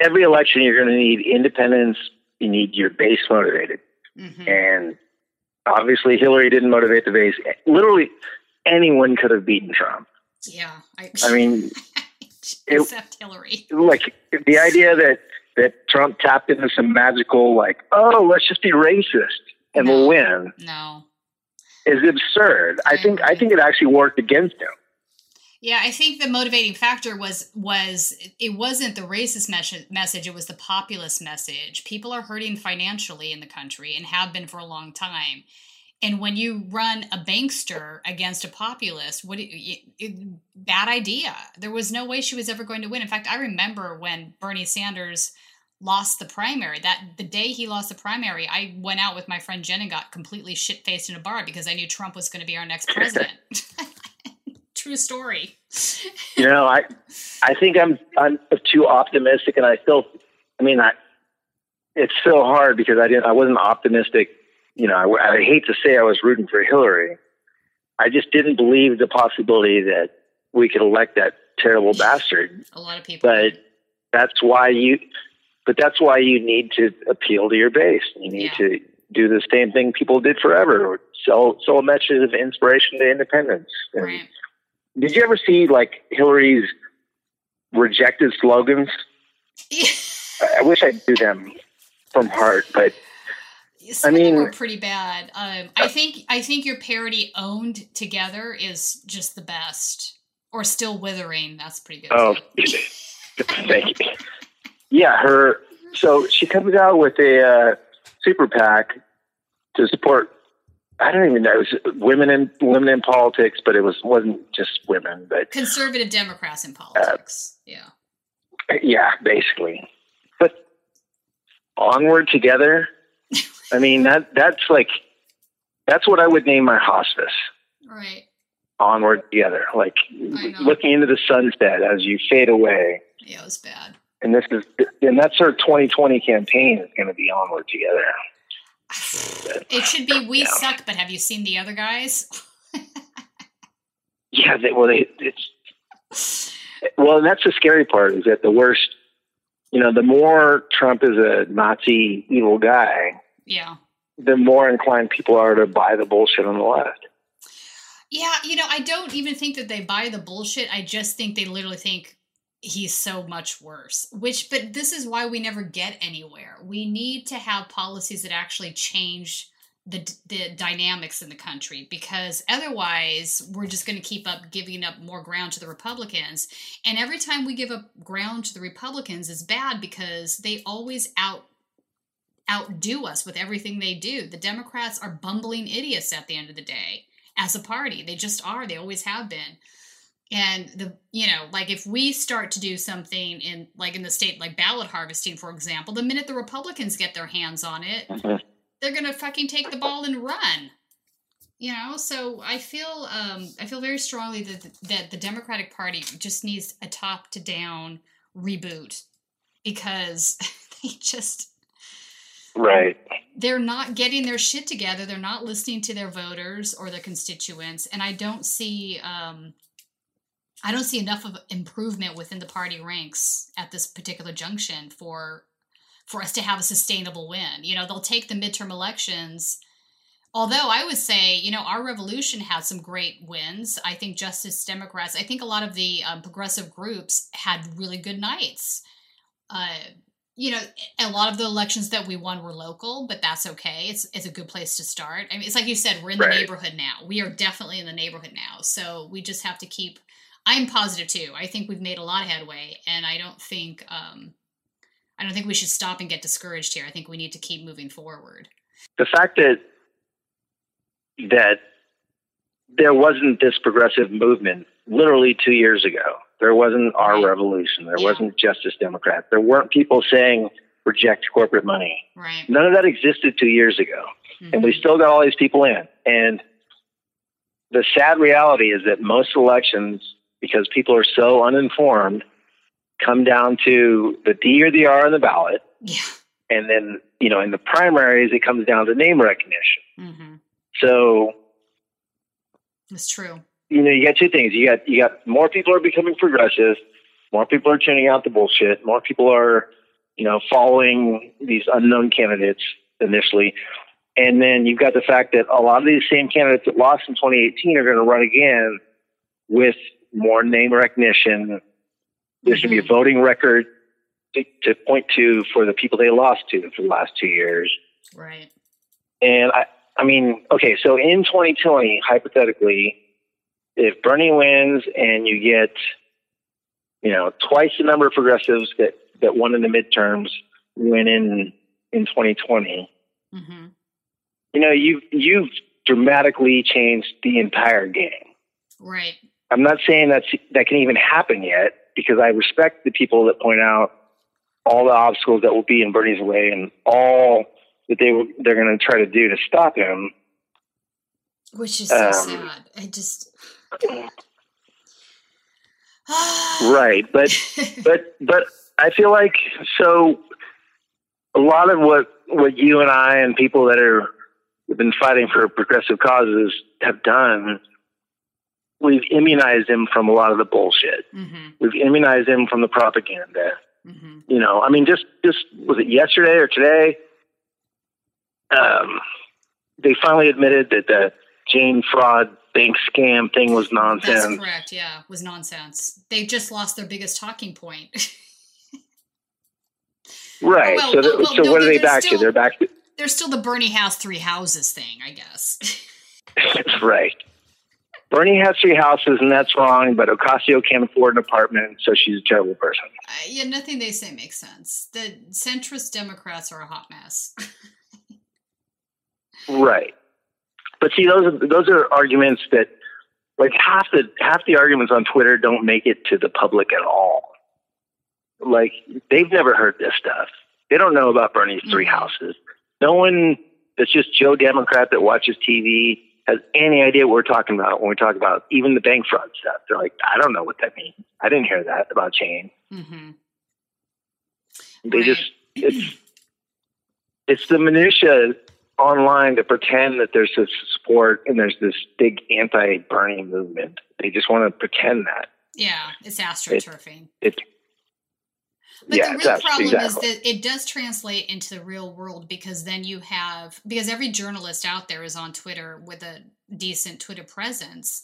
Speaker 6: every election you're going to need independence. You need your base motivated,
Speaker 1: hmm
Speaker 6: and obviously Hillary didn't motivate the base. Literally, anyone could have beaten Trump.
Speaker 1: Yeah. I,
Speaker 6: I mean, (laughs) it-
Speaker 1: except Hillary.
Speaker 6: like the idea that that Trump tapped into some magical like, oh, let's just be racist and
Speaker 1: No.
Speaker 6: we'll win
Speaker 1: No.
Speaker 6: is absurd. I
Speaker 1: I
Speaker 6: think I think it actually worked against him.
Speaker 1: Yeah, I think the motivating factor was was it wasn't the racist mes- message; it was the populist message. People are hurting financially in the country and have been for a long time. And when you run a bankster against a populist, what it, it, bad idea. There was no way she was ever going to win. In fact, I remember when Bernie Sanders lost the primary. That the day he lost the primary, I went out with my friend Jen and got completely shit faced in a bar because I knew Trump was going to be our next (laughs) president. (laughs) True story.
Speaker 6: You know, I I think I'm I'm too optimistic, and I still, I mean, I it's so hard because I didn't I wasn't optimistic you know, I, I hate to say I was rooting for Hillary. I just didn't believe the possibility that we could elect that terrible bastard.
Speaker 1: A lot of people.
Speaker 6: But that's why you, but that's why you need to appeal to your base. You need
Speaker 1: Yeah.
Speaker 6: to do the same thing people did forever: sell sell a message of inspiration to independence. And
Speaker 1: right.
Speaker 6: Did you ever see like Hillary's rejected slogans? I (laughs) I wish I'd do them from heart, but
Speaker 1: Some
Speaker 6: I
Speaker 1: of them
Speaker 6: mean-
Speaker 1: were pretty bad. Um, I think I think your parody owned together is just the best, or still withering. That's pretty good.
Speaker 6: Oh, (laughs) thank you. Yeah, her. So she comes out with a uh, super PAC to support. I don't even know. It was women in women in politics, but it was wasn't just women, but
Speaker 1: conservative Democrats in uh, politics. yeah.
Speaker 6: yeah, basically. But onward together. I mean that that's like that's what I would name my hospice.
Speaker 1: Right.
Speaker 6: Onward together, like looking into the sunset as you fade away.
Speaker 1: Yeah, it was bad.
Speaker 6: And this is and that's our 2020 campaign is going to be onward together.
Speaker 1: It should be we
Speaker 6: Yeah.
Speaker 1: suck, but have you seen the other guys? (laughs)
Speaker 6: Yeah, they, well, they, it's well, and that's the scary part is that the worst, you know, the more Trump is a Nazi evil guy,
Speaker 1: yeah.
Speaker 6: the more inclined people are to buy the bullshit on the left.
Speaker 1: Yeah, you know, I don't even think that they buy the bullshit. I just think they literally think he's so much worse. Which, but this is why we never get anywhere. We need to have policies that actually change the the dynamics in the country because otherwise we're just going to keep up giving up more ground to the Republicans. And every time we give up ground to the Republicans is bad because they always out outdo us with everything they do. The Democrats are bumbling idiots at the end of the day as a party. They just are. They always have been. And the you know, like if we start to do something in like in the state like ballot harvesting, for example, the minute the Republicans get their hands on it, they're gonna fucking take the ball and run. You know, so I feel um I feel very strongly that that the Democratic Party just needs a top to down reboot because (laughs) they just
Speaker 6: Right.
Speaker 1: they're not getting their shit together. They're not listening to their voters or their constituents, and I don't see um, I don't see enough of improvement within the party ranks at this particular junction for for us to have a sustainable win. You know, they'll take the midterm elections. Although I would say, you know, our revolution had some great wins. I think Justice Democrats, I think a lot of the um, progressive groups had really good nights. Uh, you know, a lot of the elections that we won were local, but that's okay. It's it's a good place to start. I mean, it's like you said, we're in the
Speaker 6: Right.
Speaker 1: neighborhood now. We are definitely in the neighborhood now. So we just have to keep. I'm positive too. I think we've made a lot of headway, and I don't think um, I don't think we should stop and get discouraged here. I think we need to keep moving forward.
Speaker 6: The fact that that there wasn't this progressive movement literally two years ago. There wasn't our
Speaker 1: Right.
Speaker 6: revolution. There
Speaker 1: Yeah.
Speaker 6: wasn't Justice Democrat. There weren't people saying reject corporate money.
Speaker 1: Right.
Speaker 6: None of that existed two years ago. and we
Speaker 1: Mhm.
Speaker 6: still got all these people in. And the sad reality is that most elections, because people are so uninformed, come down to the D or the R on the ballot,
Speaker 1: Yeah.
Speaker 6: and then you know in the primaries it comes down to name recognition.
Speaker 1: hmm
Speaker 6: So
Speaker 1: It's true.
Speaker 6: you know you got two things. You got you got more people are becoming progressive, more people are tuning out the bullshit, more people are you know following these unknown candidates initially. And then you've got the fact that a lot of these same candidates that lost in 2018 are going to run again with more name recognition. There's going to be a voting record to, to point to for the people they lost to for the last two years.
Speaker 1: Right.
Speaker 6: And I, I mean, okay, so in 2020, hypothetically, if Bernie wins and you get, you know, twice the number of progressives that, that won in the midterms win in in 2020,
Speaker 1: hmm
Speaker 6: you know, you've you've dramatically changed the entire game.
Speaker 1: Right.
Speaker 6: I'm not saying that's that can even happen yet because I respect the people that point out all the obstacles that will be in Bernie's way and all that they were they're going to try to do to stop him.
Speaker 1: Which is so
Speaker 6: Um,
Speaker 1: sad. I just. (sighs)
Speaker 6: Right, but (laughs) but but I feel like so a lot of what what you and I and people that are have been fighting for progressive causes have done, we've immunized him from a lot of the bullshit.
Speaker 1: Mm-hmm.
Speaker 6: We've immunized him from the propaganda.
Speaker 1: Mm-hmm.
Speaker 6: You know, I mean, just just was it yesterday or today? Um, they finally admitted that the Jane fraud bank scam thing was
Speaker 1: That's
Speaker 6: nonsense.
Speaker 1: correct. Yeah, was nonsense. They just lost their biggest talking point. (laughs)
Speaker 6: Right.
Speaker 1: Well,
Speaker 6: so,
Speaker 1: well,
Speaker 6: so
Speaker 1: no,
Speaker 6: what are
Speaker 1: they're
Speaker 6: back
Speaker 1: still-
Speaker 6: to? They're back to
Speaker 1: There's still the Bernie has three houses thing, I guess. (laughs)
Speaker 6: right. Bernie has three houses, and that's wrong. But Ocasio can't afford an apartment, so she's a terrible person.
Speaker 1: Uh, yeah, nothing they say makes sense. The centrist Democrats are a hot mess. (laughs)
Speaker 6: Right. But see, those are, those are arguments that, like half the half the arguments on Twitter don't make it to the public at all. Like they've never heard this stuff. They don't know about Bernie's three
Speaker 1: Mhm.
Speaker 6: houses. No one that's just Joe Democrat that watches TV has any idea what we're talking about when we talk about even the bank fraud stuff. They're like, I don't know what that means. I didn't hear that about Jane.
Speaker 1: hmm
Speaker 6: They
Speaker 1: Right.
Speaker 6: just it's (clears throat) it's the minutia online to pretend that there's this support and there's this big anti-Bernie movement. They just want to pretend that
Speaker 1: Yeah, it's astroturfing.
Speaker 6: it.
Speaker 1: But
Speaker 6: yeah,
Speaker 1: the real problem
Speaker 6: exactly.
Speaker 1: is that it does translate into the real world because then you have because every journalist out there is on Twitter with a decent Twitter presence.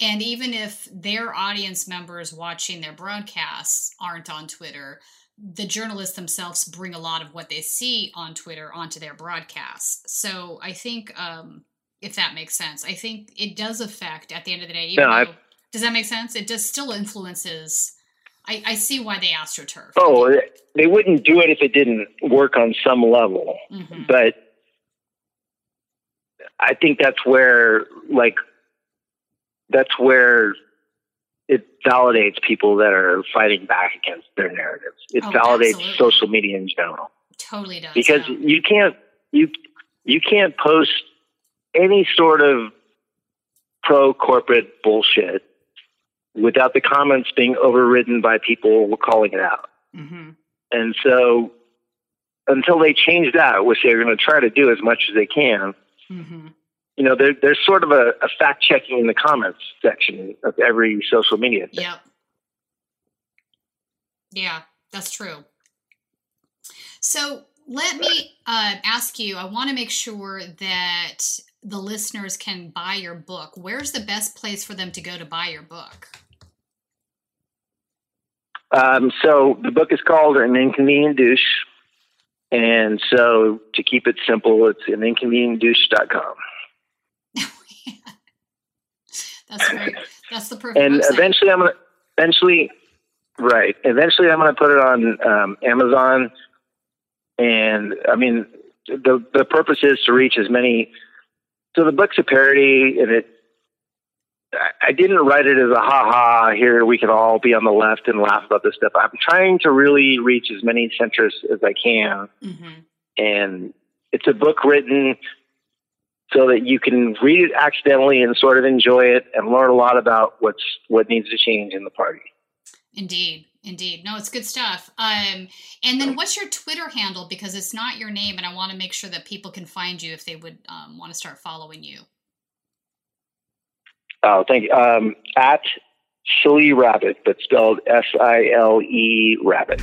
Speaker 1: And even if their audience members watching their broadcasts aren't on Twitter, the journalists themselves bring a lot of what they see on Twitter onto their broadcasts. So I think um, if that makes sense, I think it does affect at the end of the day. Even
Speaker 6: No,
Speaker 1: though, does that make sense? It does still influences. I, I see why they astroturf.
Speaker 6: Oh, they wouldn't do it if it didn't work on some level.
Speaker 1: Mhm.
Speaker 6: But I think that's where, like, that's where it validates people that are fighting back against their narratives. It
Speaker 1: Oh,
Speaker 6: validates
Speaker 1: absolutely.
Speaker 6: social media in general.
Speaker 1: Totally does.
Speaker 6: because
Speaker 1: yeah.
Speaker 6: you can't you you can't post any sort of pro corporate bullshit without the comments being overridden by people calling it out.
Speaker 1: Mhm.
Speaker 6: And so until they change that, which they're going to try to do as much as they can,
Speaker 1: Mhm.
Speaker 6: you know, there, there's sort of a, a fact checking in the comments section of every social media. thing.
Speaker 1: Yep. Yeah, that's true. So let me uh, ask you. I want to make sure that the listeners can buy your book. Where's the best place for them to go to buy your book?
Speaker 6: Um, so the book is called An Inconvenient Douche. And so to keep it simple, it's an inconvenientdouche.com. (laughs)
Speaker 1: That's great. That's the perfect.
Speaker 6: and
Speaker 1: website.
Speaker 6: eventually I'm gonna eventually right eventually I'm gonna put it on um, Amazon and I mean the the purpose is to reach as many so the book's a parody and it I- didn't write it as a ha ha here we can all be on the left and laugh about this stuff I'm trying to really reach as many centrists as I can
Speaker 1: Mhm.
Speaker 6: and it's a book written so that you can read it accidentally and sort of enjoy it and learn a lot about what's what needs to change in the party.
Speaker 1: Indeed, indeed. No, it's good stuff. Um, and then what's your Twitter handle? Because it's not your name, and I want to make sure that people can find you if they would um, want to start following you.
Speaker 6: Oh, thank you. Um, at Silly Rabbit, but spelled S I L E Rabbit.